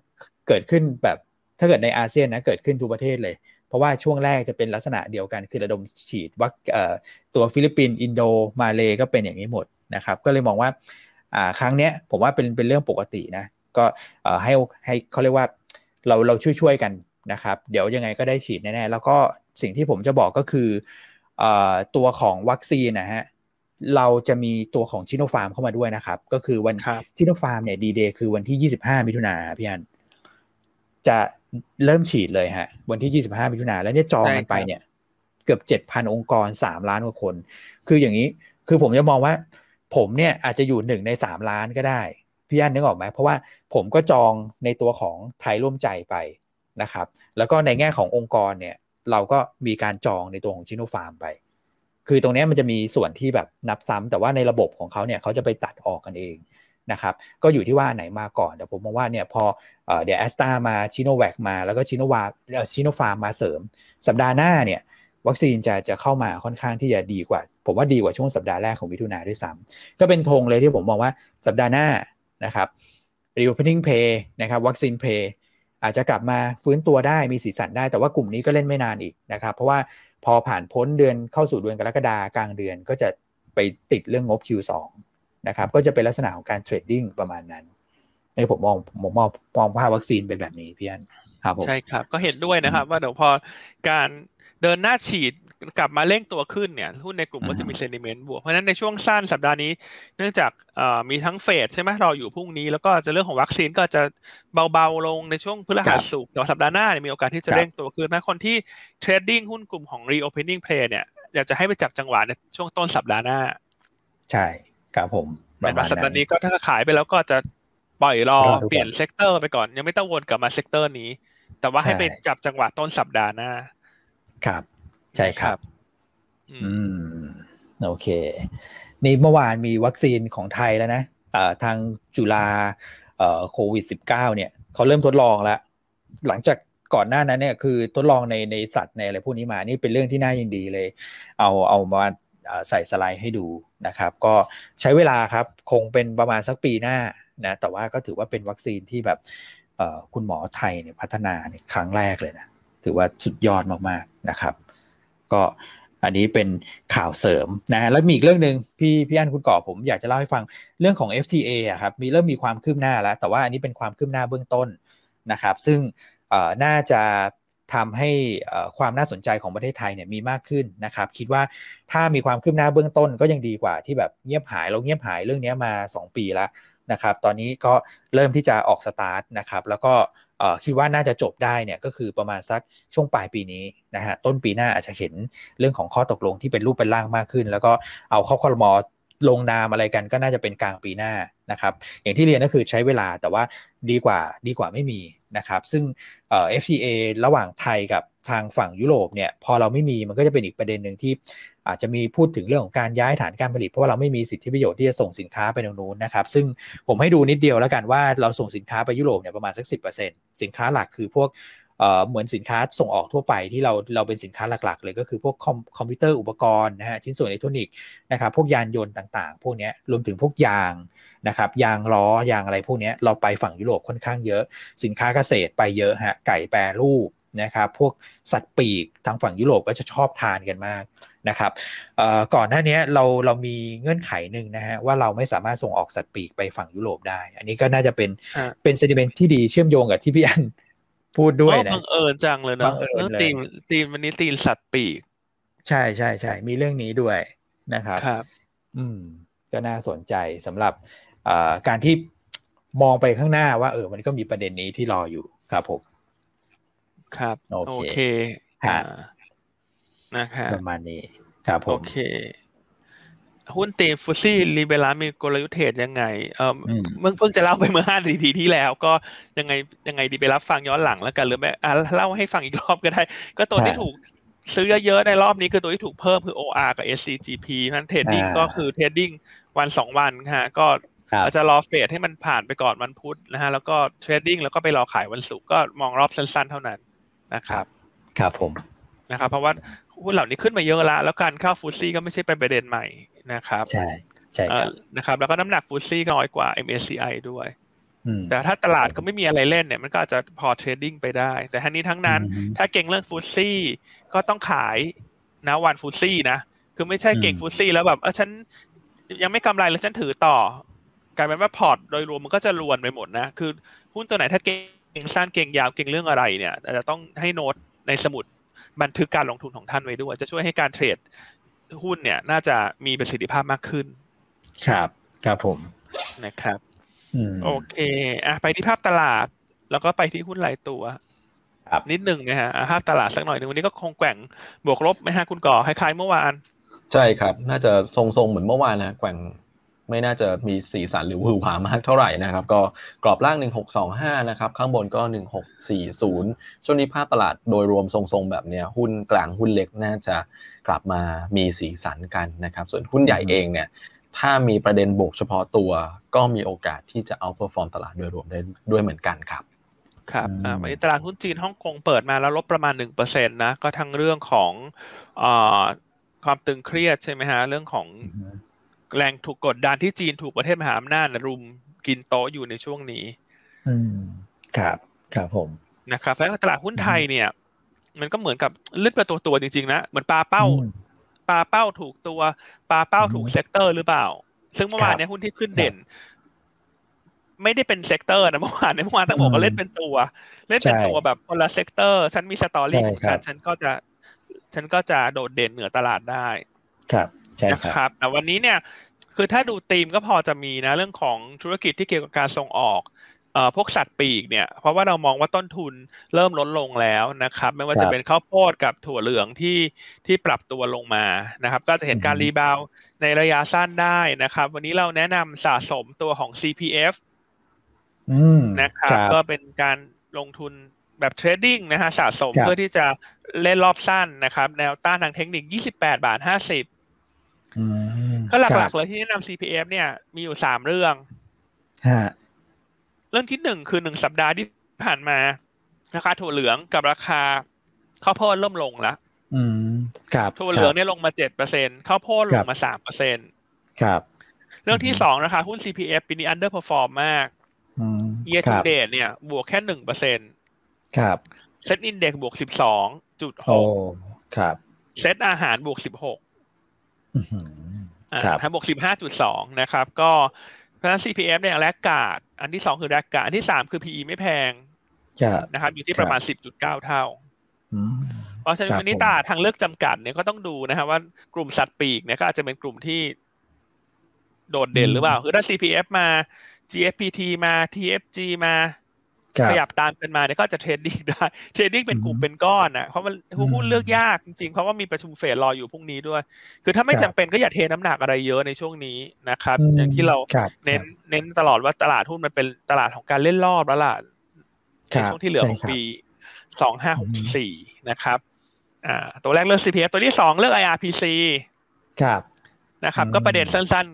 เกิดขึ้นแบบถ้าเกิดในอาเซียนนะเกิดขึ้นทุกประเทศเลย เพราะว่าช่วงแรกจะเป็นลักษณะเดียวกันคือระดมฉีดวัคซีนตัวฟิลิปปินส์อินโดมาเลก็เป็นอย่างนี้หมดนะครับ ก็เลยมองว่าครั้งนี้ผมว่าเป็นเป็นเรื่องปกตินะก็ให้ให้เขาเรียกว่าเราเราช่วยช่วยกันนะครับ เดี๋ยวยังไงก็ได้ฉีดแน่ๆแล้วก็สิ่งที่ผมจะบอกก็คือตัวของวัคซีนนะฮะ เราจะมีตัวของชิโนฟาร์มเข้ามาด้วยนะครับ ก็คือวันชิโนฟาร์มเนี่ยดีเดย์คือวันที่ 25 มิถุนาพี่อันจะเริ่มฉีดเลยฮะ วันที่ 25 มิถุนาแล้วเนี่ยจองกันไปเนี่ยเกือบ 7,000 องค์กร 3 ล้านกว่าคน คืออย่างนี้คือผมจะมองว่า ผมเนี่ยอาจจะอยู่หนึ่งใน 3 ล้านก็ได้พี่อันนึกออกไหมเพราะว่าผมก็จองในตัวของไทยร่วมใจไปนะครับ แล้วก็ในแง่ขององค์กรเนี่ย เราก็มีการจองในตัวของชิโนฟาร์มไป คือตรงนี้มันจะมีส่วนที่แบบนับซ้ำแต่ว่าในระบบของเขาเนี่ยเขาจะไปตัดออกกันเองนะครับก็อยู่ที่ว่าไหนมาก่อนแต่ผมมองว่าเนี่ยพอเดี๋ยวแอสตามาชิโนแวคมาแล้วก็ชิโนวาชิโนฟาร์มมาเสริม สัปดาห์หน้าเนี่ยวัคซีนจะจะเข้ามาค่อนข้างที่จะดีกว่า ผมว่าดีกว่าช่วงสัปดาห์แรกของมิถุนาด้วยซ้ำก็เป็นธงเลยที่ผมมองว่าสัปดาห์หน้านะครับ reopening pay นะครับวัคซีน pay อาจจะกลับมาฟื้นตัวได้มีสีสันได้ แต่ว่ากลุ่มนี้ก็เล่นไม่นานอีกนะครับ เพราะว่า พอผ่านพ้นเดือนเข้าสู่เดือนกรกฎากลางเดือนก็จะไปติดเรื่องงบ Q2 นะครับก็จะเป็นลักษณะของการเทรดดิ้งประมาณนั้นอ้ผมมองผมมองมองภาพวัคซีนเป็นแบบนี้พี่อันครับผมใช่ครับ ก็เห็นด้วยนะครับ ว่าเดี๋ยวพอการเดินหน้าฉีด กลับมาเร่งตัวขึ้นเนี่ยหุ้นในกลุ่มก็จะมีเซนิเมนต์บวก เพราะฉะนั้นในช่วงสั้นสัปดาห์นี้ เนื่องจากมีทั้งเฟดใช่ไหมรออยู่พรุ่งนี้ แล้วก็จะเรื่องของวัคซีนก็จะเบาๆลงในช่วงพฤหัสศุกร์แต่สัปดาห์หน้ามีโอกาสที่จะเร่งตัวขึ้นนะคนที่ trading หุ้นกลุ่มของ reopening play เนี่ยอยากจะให้ไปจับจังหวะในช่วงต้นสัปดาห์หน้า ใช่ครับผมแบบสัปดาห์นี้ก็ถ้าขายไปแล้วก็จะปล่อยรอเปลี่ยน sector ไปก่อน ยังไม่ต้องวนกลับมา sector นี้ แต่ว่าให้ไปจับจังหวะต้นสัปดาห์หน้า ครับ ใช่ครับ อืม โอเค นี่เมื่อวานมีวัคซีนของไทยแล้วนะทางจุฬาโควิดสิบเก้าเนี่ยเขาเริ่มทดลองแล้ว หลังจากก่อนหน้านั้นเนี่ยคือทดลองในในสัตว์ในอะไรพวกนี้มา นี่เป็นเรื่องที่น่ายินดีเลย เอาเอามาใส่สไลด์ให้ดูนะครับ ก็ใช้เวลาครับ คงเป็นประมาณสักปีหน้านะ แต่ว่าก็ถือว่าเป็นวัคซีนที่แบบคุณหมอไทยเนี่ยพัฒนาเนี่ยครั้งแรกเลยนะ ถือว่าสุดยอดมากๆนะครับ ก็อันนี้เป็นข่าวเสริมนะแล้วมีอีกเรื่องหนึ่งพี่พี่อันคุณก่อผมอยากจะเล่าให้ฟังเรื่องของ FTA อะครับมีเริ่มมีความคืบหน้าแล้ว แต่ว่าอันนี้เป็นความคืบหน้าเบื้องต้นนะครับ ซึ่งน่าจะทำให้ความน่าสนใจของประเทศไทยเนี่ยมีมากขึ้นนะครับ คิดว่าถ้ามีความคืบหน้าเบื้องต้นก็ยังดีกว่าที่แบบเงียบหายเราเงียบหายเรื่องนี้มา 2 ปีแล้วนะครับ ตอนนี้ก็เริ่มที่จะออกสตาร์ทนะครับ แล้วก็ คิดว่าน่าจะจบได้เนี่ยก็คือประมาณสักช่วงปลายปีนี้นะฮะต้นปีหน้าอาจจะเห็นเรื่องของข้อตกลงที่เป็นรูปเป็นร่างมากขึ้น แล้วก็เอาเข้าคอรมอ ลงนามอะไรกันก็น่าจะเป็นกลางปีหน้านะครับ อย่างที่เรียนก็คือใช้เวลาแต่ว่าดีกว่าดีกว่าไม่มีนะครับ ซึ่งเอ่อ FTA ระหว่างไทยกับทางฝั่งยุโรปเนี่ยพอเราไม่มีมันก็จะเป็นอีกประเด็นหนึ่งที่อาจจะมีพูดถึงเรื่องของการย้ายฐานการผลิต เพราะว่าเราไม่มีสิทธิประโยชน์ที่จะส่งสินค้าไปตรงนู้นนะครับ ซึ่งผมให้ดูนิดเดียวแล้วกันว่าเราส่งสินค้าไปยุโรปเนี่ยประมาณสักสิสินค้าหลักคือพวก เหมือนสินค้าส่งออกทั่วไปที่เราเราเป็นสินค้าหลักๆ เลยก็คือพวกคอมคอมพิวเตอร์อุปกรณ์นะฮะชิ้นส่วนอิเล็กทรอนิกส์นะครับพวกยานยนต์ต่างๆ พวกนี้รวมถึงพวกยางนะครับยางล้อยางอะไรพวกนี้เราไปฝั่งยุโรปค่อนข้างเยอะ สินค้าเกษตรไปเยอะฮะไก่แปรรูปนะครับพวกสัตว์ปีกทางฝั่งยุโรปก็จะชอบทานกันมากนะครับก่อนหน้านี้เราเรามีเงื่อนไขหนึ่งนะฮะว่าเราไม่สามารถส่งออกสัตว์ปีกไปฝั่งยุโรปได้ อันนี้ก็น่าจะเป็นเป็นเซนิเมนต์ที่ดีเชื่อมโยงกับที่พี่อัน พูดด้วยนะบังเอิญจังเลยเนาะเรื่องตีมตีมวันนี้ตีมสัตว์ปีก ใช่ใช่ใช่มีเรื่องนี้ด้วยนะครับครับ อืม ก็น่าสนใจสำหรับการที่มองไปข้างหน้าว่าเออ มันก็มีประเด็นนี้ที่รออยู่ครับผมครับ โอเคนะครับประมาณนี้ครับผมโอเค หุ้นที่ FTSE rebalance มีกลยุทธ์เทรดยังไงเออเมื่อเพิ่งจะเล่าไปเมื่อห้านาทีที่แล้ว ก็ยังไงยังไงดีไปรับฟังย้อนหลังแล้วกันหรือไม่อ่าเล่าให้ฟังอีกรอบก็ได้ ก็ตัวที่ถูกซื้อเยอะๆในรอบนี้คือตัวที่ถูกเพิ่มคือ OR กับ SCGP นั้น trading ก็คือ trading วันสองวันฮะก็อาจจะรอเฟดให้มันผ่านไปก่อนวันพุธนะฮะแล้วก็ trading แล้วก็ไปรอขายวันศุกร์ก็มองรอบสั้นๆ เท่านั้นนะครับ ครับผมนะครับเพราะว่าหุ้นเหล่านี้ขึ้นมาเยอะแล้วแล้วการเข้า FTSE ก็ไม่ใช่เป็นประเด็นใหม่ นะครับ ใช่ใช่ครับนะครับ แล้วก็น้ำหนัก FTSE ก็น้อยกว่า MSCI ด้วยแต่ถ้าตลาดก็ไม่มีอะไรเล่นเนี่ยมันก็อาจจะพอ trading ไปได้ แต่ทั้งนี้ทั้งนั้น ถ้าเก็งเรื่อง FTSE ก็ต้องขายนะวัน FTSE นะคือไม่ใช่เก็ง FTSE แล้วแบบเออฉันยังไม่กำไรแล้วฉันถือต่อกลายเป็นว่าพอร์ตโดยรวมมันก็จะรวนไปหมดนะ คือหุ้นตัวไหนถ้าเก่งสั้นเก่งยาวเก่งเรื่องอะไรเนี่ยอาจจะต้องให้โน้ตในสมุดบันทึกการลงทุนของท่านไว้ด้วย จะช่วยให้การเทรด หุ้นเนี่ยน่าจะมีประสิทธิภาพมากขึ้น ครับครับผมนะครับโอเคอะไปที่ภาพตลาด แล้วก็ไปที่หุ้นรายตัวนิดหนึ่งนะฮะภาพตลาดสักหน่อยหนึ่งวันนี้ก็คงแกว่งบวกลบไหมฮะคุณก่อคล้ายๆเมื่อวาน ใช่ครับ น่าจะทรงๆเหมือนเมื่อวานนะแกว่ง ไม่น่าจะมีสีสันหรือหือหามากเท่าไหร่นะครับ ก็กรอบล่าง 1625 นะครับ ข้างบนก็ 1640 ช่วงนี้ภาพตลาดโดยรวมทรงๆ แบบนี้หุ้นกลางหุ้นเล็กน่าจะกลับมามีสีสันกันนะครับ ส่วนหุ้นใหญ่เองเนี่ยถ้ามีประเด็นบวกเฉพาะตัว ก็มีโอกาสที่จะ outperform ตลาดโดยรวมได้ด้วยเหมือนกันครับครับอ่าวันนี้ตลาดหุ้นจีนฮ่องกงเปิดมาแล้วลบประมาณ1%นะก็ทั้งเรื่องของอ่าความตึงเครียดใช่ไหมฮะเรื่องของ แรงถูกกดดันที่จีนถูกประเทศมหาอำนาจรุมกินโต๊ะอยู่ในช่วงนี้ อืมครับ ครับผมนะครับเพราะตลาดหุ้นไทยเนี่ย มันก็เหมือนกับเล่นเป็นตัวตัวจริงๆนะเหมือนปาเป้าปาเป้าถูกตัวปาเป้าถูก sector หรือเปล่า ซึ่งเมื่อวานนี้หุ้นที่ขึ้นเด่น ไม่ได้เป็น sector นะเมื่อวานในเมื่อวานตั้งบอกก็เล่นเป็นตัว เล่นเป็นตัวแบบคนละ sector ฉันมี story ของฉันฉันก็จะ ฉันก็จะโดดเด่นเหนือตลาดได้ ครับ ใช่ครับแต่วันนี้เนี่ยคือถ้าดูธีมก็พอจะมีนะเรื่องของธุรกิจที่เกี่ยวกับการส่งออกเอ่อพวกสัตว์ปีกเนี่ยเพราะว่าเรามองว่าต้นทุนเริ่มลดลงแล้วนะครับ ไม่ว่าจะเป็นข้าวโพดกับถั่วเหลืองที่ที่ปรับตัวลงมานะครับ ก็จะเห็นการ rebound ในระยะสั้นได้นะครับ วันนี้เราแนะนำสะสมตัวของ CPF นะครับ ก็เป็นการลงทุนแบบ trading นะฮะสะสมเพื่อที่จะเล่นรอบสั้นนะครับ แนวต้านทางเทคนิค 28 บาท 50 ก็หลักๆเลยที่แนะนำ CPF เนี่ยมีอยู่สามเรื่องเรื่องที่หนึ่งคือหนึ่งสัปดาห์ที่ผ่านมาราคาถั่วเหลืองกับราคาข้าวโพดเริ่มลงแล้วถั่วเหลืองเนี่ยลงมาเจ็ดเปอร์เซ็นต์ข้าวโพดลงมาสามเปอร์เซ็นต์ครับเรื่องที่สองราคาหุ้น CPF ปีนี้ underperform มาก year to date เนี่ย บวกแค่หนึ่งเปอร์เซ็นครับ SET Index บวกสิบสองจุดหกครับเซ็ตอาหารบวกสิบหก อ่าบวกสิบห้าจุดสองนะครับ ก็เพราะฉะนั้น CPF เนี่ย laggard อันที่สองคือ laggard อันที่สามคือ PE ไม่แพงนะครับอยู่ที่ประมาณสิบจุดเก้าเท่าเพราะฉะนั้นวันนี้ถ้าทางเลือกจำกัดเนี่ยก็ต้องดูนะครับว่ากลุ่มสัตว์ปีกเนี่ยก็อาจจะเป็นกลุ่มที่โดดเด่นหรือเปล่า คือถ้า CPF มา GFPT มา TFG มา ขยับตามกันมาเนี่ยก็จะ trading ได้ trading เป็นกลุ่มเป็นก้อนอะเพราะมันหุ้นเลือกยากจริงๆเพราะว่ามีประชุมเฟดรออยู่พรุ่งนี้ด้วย คือถ้าไม่จำเป็นก็อย่าเทน้ำหนักอะไรเยอะในช่วงนี้นะครับ อย่างที่เราเน้นเน้นตลอดว่าตลาดหุ้นมันเป็นตลาดของการเล่นรอบแล้วล่ะในช่วงที่เหลือของปีสองห้าหกสี่นะครับอ่าตัวแรกเลือก CPF ตัวที่สองเลือก IRPC ครับนะครับ ก็ประเด็นสั้น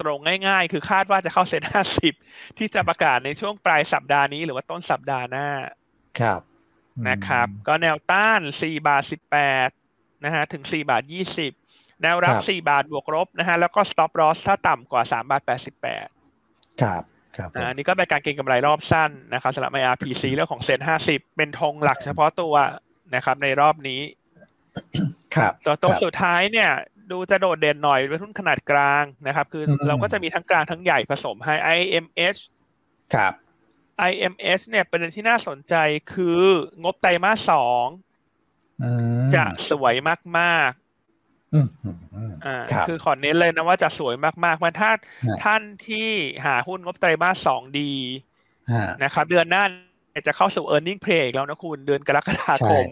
ตรงๆง่ายๆ คือคาดว่าจะเข้าเซ็นห้าสิบที่จะประกาศในช่วงปลายสัปดาห์นี้หรือว่าต้นสัปดาห์หน้า ครับนะครับ ก็แนวต้านสี่บาทสิบแปดนะฮะถึงสี่บาทยี่สิบแนวรับสี่บาทบวกลบนะฮะแล้วก็ stop loss ถ้าต่ำกว่าสามบาทแปดสิบแปดครับครับอันนี้ก็เป็นการเก็งกำไรรอบสั้นนะครับสำหรับ IRPC เรื่องของเซ็นห้าสิบเป็นธงหลักเฉพาะตัวนะครับในรอบนี้ครับตัวตรงสุดท้ายเนี่ย ดูจะโดดเด่นหน่อยเป็นหุ้นขนาดกลางนะครับ คือเราก็จะมีทั้งกลางทั้งใหญ่ผสมให้ IMH ครับ IMH เนี่ยประเด็นที่น่าสนใจคืองบไตรมาสสองจะสวยมากๆอ่าคือขอเน้นเลยนะว่าจะสวยมากๆมันถ้าท่านที่หาหุ้นงบไตรมาสสองดีนะครับ เดือนหน้าจะเข้าสู่ e a r n i n g play แล้วนะคุณเดือนกรกฎาคม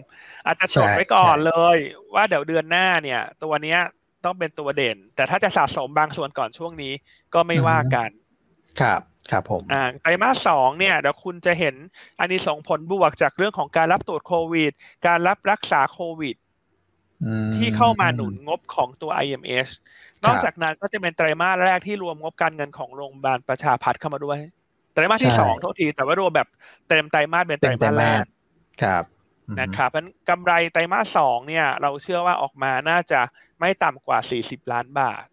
อาจจะจดไว้ก่อนเลย ว่าเดี๋ยวเดือนหน้าเนี่ย ตัวเนี้ย ต้องเป็นตัวเด่น แต่ถ้าจะสะสมบางส่วนก่อนช่วงนี้ก็ไม่ว่ากัน ครับครับผมอ่าไตรมาสสองเนี่ยเดี๋ยวคุณจะเห็นอันนี้ส่งผลบวกจากเรื่องของการรับตรวจโควิด การรับรักษาโควิดที่เข้ามาหนุนงบของตัว IMS นอกจากนั้นก็จะเป็นไตรมาสแรกที่รวมงบการเงินของโรงพยาบาลประชาพัฒน์เข้ามาด้วย ไตรมาสที่สองโทษที แต่ว่ารวมแบบเต็มไตรมาสเป็นไตรมาสแรกครับ นะครับเพราะกำไรไตรมาสสองเนี่ย เราเชื่อว่าออกมาน่าจะไม่ต่ำกว่า 40 ล้านบาท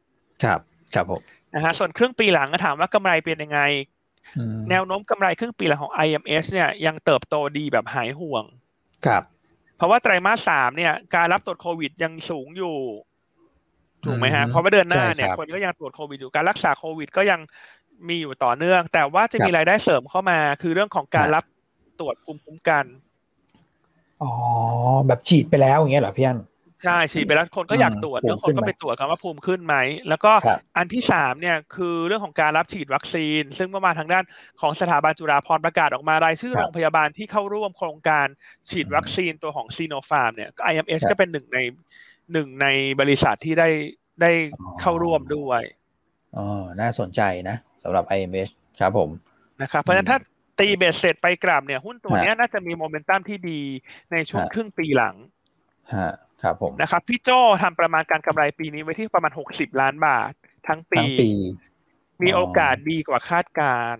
ครับ ครับผมนะฮะส่วนครึ่งปีหลังก็ถามว่ากำไรเป็นยังไง แนวโน้มกำไรครึ่งปีหลังของ IMS เนี่ยยังเติบโตดีแบบหายห่วง ครับ เพราะว่าไตรมาสสามเนี่ย การรับตรวจโควิดยังสูงอยู่ถูกไหมฮะเพราะว่าเดือนหน้าเนี่ยคนก็ยังตรวจโควิดอยู่การรักษาโควิด ก็ยังมีอยู่ต่อเนื่อง แต่ว่าจะมีรายได้เสริมเข้ามา คือเรื่องของการรับตรวจภูมิคุ้มกัน อ๋อแบบฉีดไปแล้วอย่างเงี้ยเหรอพี่อันใช่ฉีดไปแล้วคนก็อยากตรวจแล้วคนก็ไปตรวจกันว่าภูมิขึ้นไหม แล้วก็อันที่สามเนี่ยคือเรื่องของการรับฉีดวัคซีน ซึ่งเมื่อมาทางด้านของสถาบันจุฬาภรณ์ประกาศออกมารายชื่อโรงพยาบาลที่เข้าร่วมโครงการฉีดวัคซีนตัวของซีโนฟาร์มเนี่ย IMS ก็เป็นหนึ่งในหนึ่งในบริษัทที่ได้ได้เข้าร่วมด้วยอ๋อน่าสนใจนะสำหรับ IMS ครับผมนะครับเพราะฉะนั้นถ้า ตีเบสเสร็จไปกลับเนี่ย หุ้นตัวนี้น่าจะมีโมเมนตัมที่ดีในช่วงครึ่งปีหลังฮะครับผมนะครับ พี่โจทำประมาณการกำไรปีนี้ไว้ที่ประมาณหกสิบล้านบาททั้งปีทั้งปี มีโอกาสดีกว่าคาดการ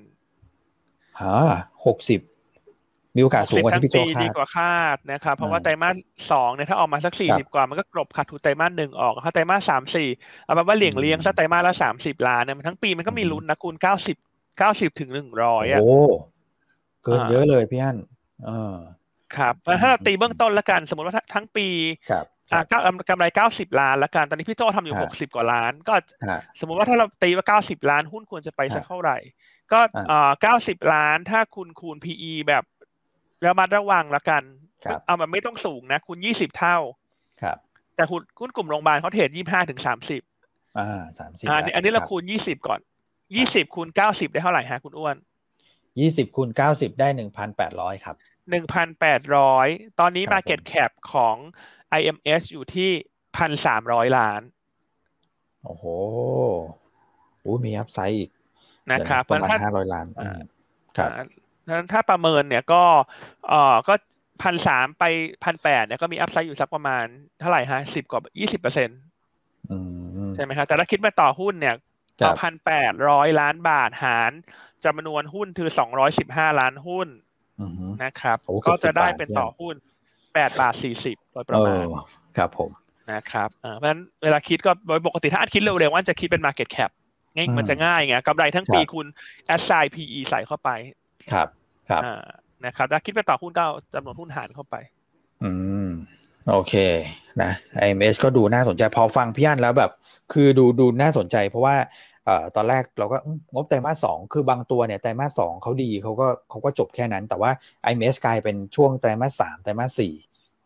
ฮะหกสิบมีโอกาสสูงกว่าที่พี่โจคาดดีกว่าคาดนะครับเพราะว่าไตรมาสสองเนี่ยถ้าออกมาสักสี่สิบกว่ามันก็กลบขาดทุนไตรมาสหนึ่งออกถ้าไตรมาสสามสี่เอาแบบว่าเหลี่ยงเลี้ยงสักไตรมาสละสามสิบล้านเนี่ยทั้งปีมันก็มีลุ้นนะคุณเก้าสิบเก้าสิบถึงหนึ่งร้อยอะโอ้ เกินเยอะเลยพี่อันเออครับถ้าเราตีเบื้องต้นละกัน สมมติว่าทั้งปีอ่ากำไรเก้าสิบล้านละกัน ตอนนี้พี่โจทำอยู่หกสิบกว่าล้าน ก็สมมุติว่าถ้าเราตีว่าเก้าสิบล้านหุ้นควรจะไปสักเท่าไหร่ ก็อ่าเก้าสิบล้านถ้าคุณคูณ PE แบบระมัดระวังละกัน เอาแบบไม่ต้องสูงนะคุณยี่สิบเท่า ครับ แต่หุ้นหุ้นกลุ่มโรงพยาบาลเขาเทรดยี่ห้าถึงสามสิบอ่าสามสิบอันนี้อันนี้เราคูณยี่สิบก่อนยี่สิบคูณเก้าสิบได้เท่าไหร่ฮะคุณอ้วน ยี่สิบคูณเก้าสิบได้หนึ่งพันแปดร้อยครับหนึ่งพันแปดร้อยตอนนี้ Market Cap ของ IMS อยู่ที่พันสามร้อยล้าน โอ้โหโอ้มี upside อีกนะครับประมาณห้าร้อยล้านครับนั้นถ้าประเมินเนี่ยก็เอ่อก็พันสามไปพันแปดเนี่ยก็มี upside อยู่สักประมาณเท่าไหร่ฮะสิบกว่ายี่สิบเปอร์เซ็นต์ใช่ไหมครับแต่ถ้าคิดมาต่อหุ้นเนี่ยต่อพันแปดร้อยล้านบาทหาร จำนวนหุ้นคือสองร้อยสิบห้าล้านหุ้นนะครับ ก็จะได้เป็นต่อหุ้นแปดบาทสี่สิบโดยประมาณครับผมนะครับเพราะฉะนั้นเวลาคิดก็โดยปกติถ้าอันคิดเร็วๆว่าจะคิดเป็น Market Cap ง่ายมันจะง่ายไงกำไรทั้งปีคุณ a s s i g n PE ใส่เข้าไป ครับ ครับนะครับถ้าคิดไปต่อหุ้นก็จำนวนหุ้นหารเข้าไป อืม โอเคนะ IMS ก็ดูน่าสนใจพอฟังพี่อันแล้วแบบ คือดูดูน่าสนใจเพราะว่าเอ่อ ตอนแรกเราก็งบไตรมาสสองคือบางตัวเนี่ยไตรมาสสองเขาดีเขาก็เขาก็จบแค่นั้น แต่ว่า IMS กลายเป็นช่วงไตรมาสสามไตรมาสสี่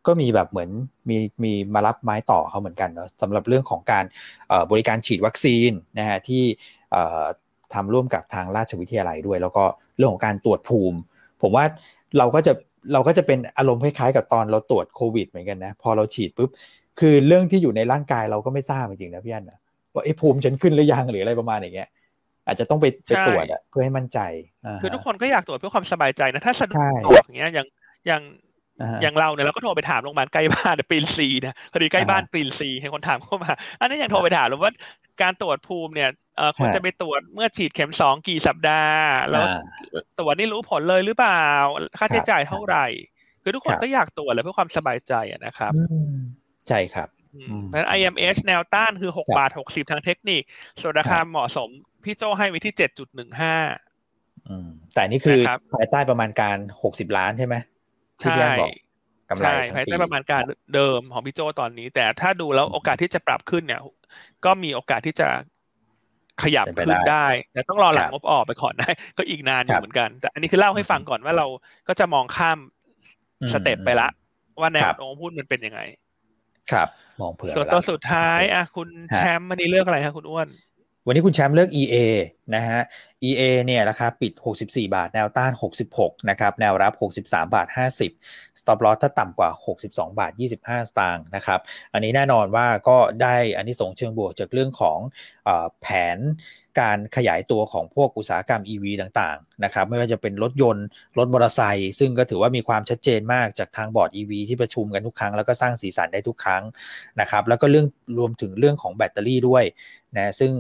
ก็มีแบบเหมือนมีมีมารับไม้ต่อเขาเหมือนกันเนาะสำหรับเรื่องของการบริการฉีดวัคซีนนะฮะที่ทำร่วมกับทางราชวิทยาลัยด้วย แล้วก็เรื่องของการตรวจภูมิ ผมว่าเราก็จะเราก็จะเป็นอารมณ์คล้ายๆ กับตอนเราตรวจโควิดเหมือนกันนะพอเราฉีดปุ๊บคือเรื่องที่อยู่ในร่างกายเราก็ไม่ทราบจริงๆนะพี่อันนะ ว่าไอ้ภูมิฉันขึ้นหรือยังหรืออะไรประมาณอย่างเงี้ยอาจจะต้องไปไปตรวจอะเพื่อให้มั่นใจคือทุกคนก็อยากตรวจเพื่อความสบายใจนะถ้าสะดวกอย่างเงี้ยอย่างอย่างอย่างเราเนี่ยเราก็โทรไปถามโรงพยาบาลใกล้บ้านปรินซีนะพอดีใกล้บ้านปรินซีให้คนถามเข้ามา อันนี้ยังโทรไปถามเลยว่าการตรวจภูมิเนี่ยควรจะไปตรวจเมื่อฉีดเข็มสองกี่สัปดาห์ แล้วตรวจนี่รู้ผลเลยหรือเปล่า ค่าใช้จ่ายเท่าไหร่ คือทุกคนก็อยากตรวจเลยเพื่อความสบายใจนะครับใช่ครับ เพราะ IMH แนวต้านคือหกบาทหกสิบทางเทคนิค ส่วนราคาเหมาะสม พี่โจให้ไว้ที่เจ็ดจุดหนึ่งห้าแต่นี่คือภายใต้ประมาณการหกสิบล้านใช่ไหมใช่กำไรภายใต้ประมาณการเดิมของพี่โจตอนนี้ แต่ถ้าดูแล้วโอกาสที่จะปรับขึ้นเนี่ย ก็มีโอกาสที่จะขยับขึ้นได้แต่ต้องรอหลังงบออกไปก่อนได้ก็อีกนานอยู่เหมือนกัน แต่อันนี้คือเล่าให้ฟังก่อนว่าเราก็จะมองข้ามสเต็ปไปละ ว่าแนวโน้มหุ้นมันเป็นยังไง ครับ มองเผื่อส่วนตัวสุดท้ายอะคุณแชมป์วันนี้เลือกอะไรครับคุณอ้วน วันนี้คุณแชมป์เลือก EA นะฮะ EA เนี่ยราคาปิด 64 บาท แนวต้าน 66 นะครับ แนวรับ 63 บาท 50 stop loss ถ้าต่ำกว่า 62 บาท 25 สตางค์นะครับ อันนี้แน่นอนว่าก็ได้อันนี้ส่งเชิงบวกจากเรื่องของอแผนการขยายตัวของพวกอุตสาหกรรม EV ต่างๆ นะครับ ไม่ว่าจะเป็นรถยนต์ รถมอเตอร์ไซค์ซึ่งก็ถือว่ามีความชัดเจนมากจากทางบอร์ด EV ที่ประชุมกันทุกครั้ง แล้วก็สร้างสีสันได้ทุกครั้งนะครับ แล้วก็เรื่องรวมถึงเรื่องของแบตเตอรี่ด้วยนะ ซึ่ง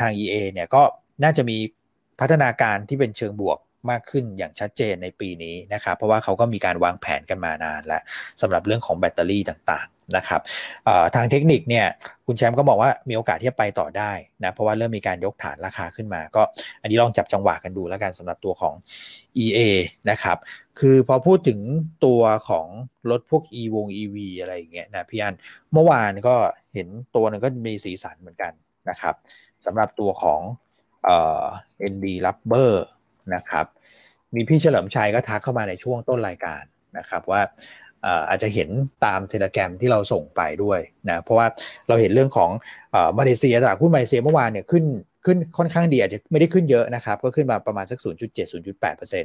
ทาง EA เนี่ยก็ น่าจะมีพัฒนาการที่เป็นเชิงบวกมากขึ้นอย่างชัดเจนในปีนี้นะครับ เพราะว่าเขาก็มีการวางแผนกันมานานแล้วสำหรับเรื่องของแบตเตอรี่ต่างๆนะครับทางเทคนิคเนี่ยคุณแชมป์ก็บอกว่ามีโอกาสที่จะไปต่อได้นะเพราะว่าเริ่มมีการยกฐานราคาขึ้นมา ก็อันนี้ลองจับจังหวะกันดูแล้วกันสำหรับตัวของ EA นะครับคือพอพูดถึงตัวของรถพวก e วง EV อะไรอย่างเงี้ยนะพี่อันเมื่อวานก็เห็นตัวนึงก็มีสีสันเหมือนกันนะครับสำหรับตัวของ เอ่อ ND Rubber นะครับ มีพี่เฉลิมชัยก็ทักเข้ามาในช่วงต้นรายการนะครับว่าอาจจะเห็นตามเทเลแกรมที่เราส่งไปด้วยนะเพราะว่าเราเห็นเรื่องของมาเลเซียตลาดหุ้นมาเลเซียเมื่อวานเนี่ยขึ้นขึ้นค่อนข้างดีอาจจะไม่ได้ขึ้นเยอะนะครับ ก็ขึ้นมาประมาณสัก 0.7-0.8%น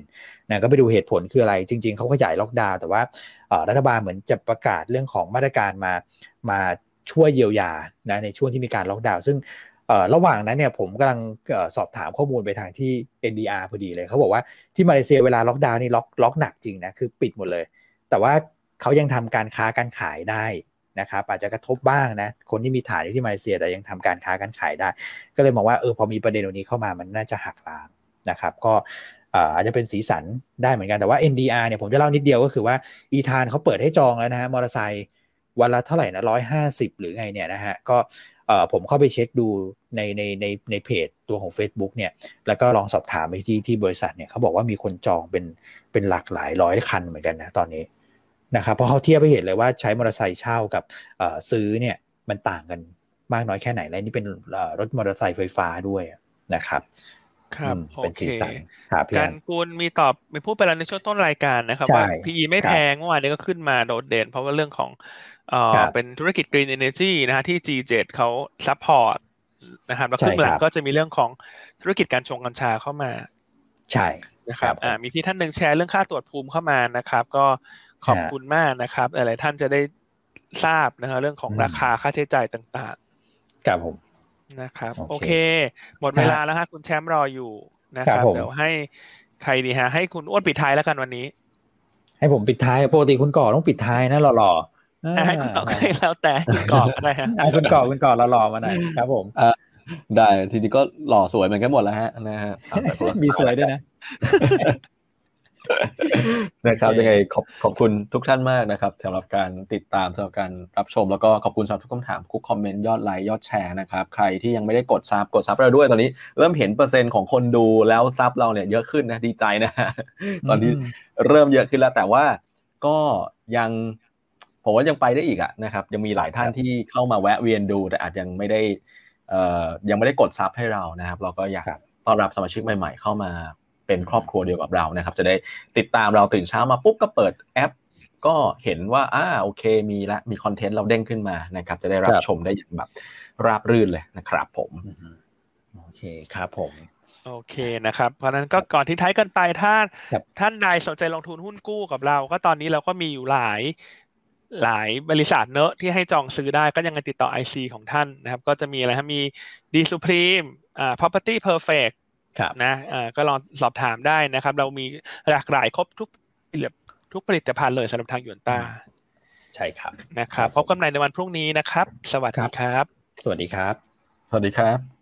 ะก็ไปดูเหตุผลคืออะไร จริง ๆ เขาขยายล็อกดาวน์แต่ว่ารัฐบาลเหมือนจะประกาศเรื่องของมาตรการมามาช่วยเยียวยานะในช่วงที่มีการล็อกดาวน์ซึ่ง ระหว่างนั้นเนี่ยผมกำลังสอบถามข้อมูลไปทางที่ NDR พอดีเลยเขาบอกว่าที่มาเลเซียเวลาล็อกดาวน์นี่ล็อกล็อกหนักจริงนะคือปิดหมดเลย แต่ว่าเขายังทำการค้าการขายได้นะครับอาจจะกระทบบ้างนะคนที่มีฐานอยู่ที่มาเลเซียแต่ยังทำการค้าการขายได้ ก็เลยมองว่าเออพอมีประเด็นตรงนี้เข้ามามันน่าจะหักล้างนะครับ ก็อาจจะเป็นสีสันได้เหมือนกันแต่ว่า NDR เนี่ยผมจะเล่านิดเดียวก็คือว่าอีธานเขาเปิดให้จองแล้วนะฮะมอเตอร์ไซค์วันละเท่าไหร่นะร้อยห้าสิบหรือไงเนี่ยนะฮะก็ ผมเข้าไปเช็คดูในในในในเพจตัวของ Facebook เนี่ยแล้วก็ลองสอบถามไปที่ที่บริษัทเนี่ยเขาบอกว่ามีคนจองเป็นเป็นหลักหลายร้อยคันเหมือนกันนะตอนนี้นะครับเพราะเขาเทียบไปเห็นเลยว่าใช้มอเตอร์ไซค์เช่ากับซื้อเนี่ยมันต่างกันมากน้อยแค่ไหนและนี่เป็นรถมอเตอร์ไซค์ไฟฟ้าด้วยนะครับครับโอเคครับการกูลมีตอบมีพูดไปแล้วในช่วงต้นรายการนะครับว่า PE ไม่แพงเมื่อวานนี้ก็ขึ้นมาโดดเด่น เพราะว่าเรื่องของ เอ่อเป็นธุรกิจ Green Energy นะฮะที่ G7 เขา support นะครับแล้วครึ่งหลังก็จะมีเรื่องของธุรกิจกัญชงกัญชาเข้ามา ใช่นะครับอ่ามีพี่ท่านหนึ่งแชร์เรื่องค่าตรวจภูมิเข้ามานะครับ ก็ขอบคุณมากนะครับหลายๆท่านจะได้ทราบนะฮะเรื่องของราคาค่าใช้จ่ายต่างๆครับผมนะครับ โอเค หมดเวลาแล้วฮะคุณแชมป์รออยู่นะครับ เดี๋ยวให้ใครดีฮะ ให้คุณอ้วนปิดท้ายแล้วกันวันนี้ ให้ผมปิดท้ายปกติคุณก่อต้องปิดท้ายนะหล่อๆ ให้คุณก่อให้แล้วแต่คุณก่อก็ได้ฮะคุณก่อคุณก่อหล่อๆมาหน่อยครับผมได้ทีนี้ก็หล่อสวยเหมือนกันหมดแล้วฮะนะฮะมีสวยด้วยนะนะครับยังไงขอบขอบคุณทุกท่านมากนะครับสำหรับการติดตามสำหรับการรับชม แล้วก็ขอบคุณสำหรับทุกคำถามทุกคอมเมนต์ยอดไลค์ยอดแชร์นะครับใครที่ยังไม่ได้กดซับกดซับเราด้วยตอนนี้ เริ่มเห็นเปอร์เซ็นต์ของคนดูแล้วซับเราเนี่ยเยอะขึ้นนะดีใจนะตอนนี้เริ่มเยอะขึ้นแล้วแต่ว่าก็ยัง ผมว่ายังไปได้อีกอะนะครับ ยังมีหลายท่านที่เข้ามาแวะเวียนดู แต่อาจยังไม่ได้เอ่อยังไม่ได้กดซับให้เรานะครับ เราก็อยากต้อนรับสมาชิกใหม่ ๆ เข้ามาเป็นครอบครัวเดียวกับเรานะครับ จะได้ติดตามเราตื่นเช้ามาปุ๊บก็เปิดแอป ก็เห็นว่าอ่าโอเค มีละมีคอนเทนต์เราเด้งขึ้นมานะครับ จะได้รับชมได้อย่างแบบราบรื่นเลยนะครับ ผมโอเคครับผมโอเคนะครับ เพราะนั้นก็ก่อนที่ท้ายกันไปถ้าท่านใดสนใจลงทุนหุ้นกู้กับเรา ก็ตอนนี้เราก็มีอยู่หลาย หลายบริษัทเนอะที่ให้จองซื้อได้ก็ยังไงติดต่อ IC ของท่านนะครับ ก็จะมีอะไรครับมี D Supreme อ่า Property Perfect นะอ่าก็ลองสอบถามได้นะครับ เรามีหลากหลายครบทุกทุกผลิตภัณฑ์เลยสำหรับทางยวนต้าใช่ครับนะครับ พบกันใหม่ในวันพรุ่งนี้นะครับ สวัสดีครับ สวัสดีครับ สวัสดีครับ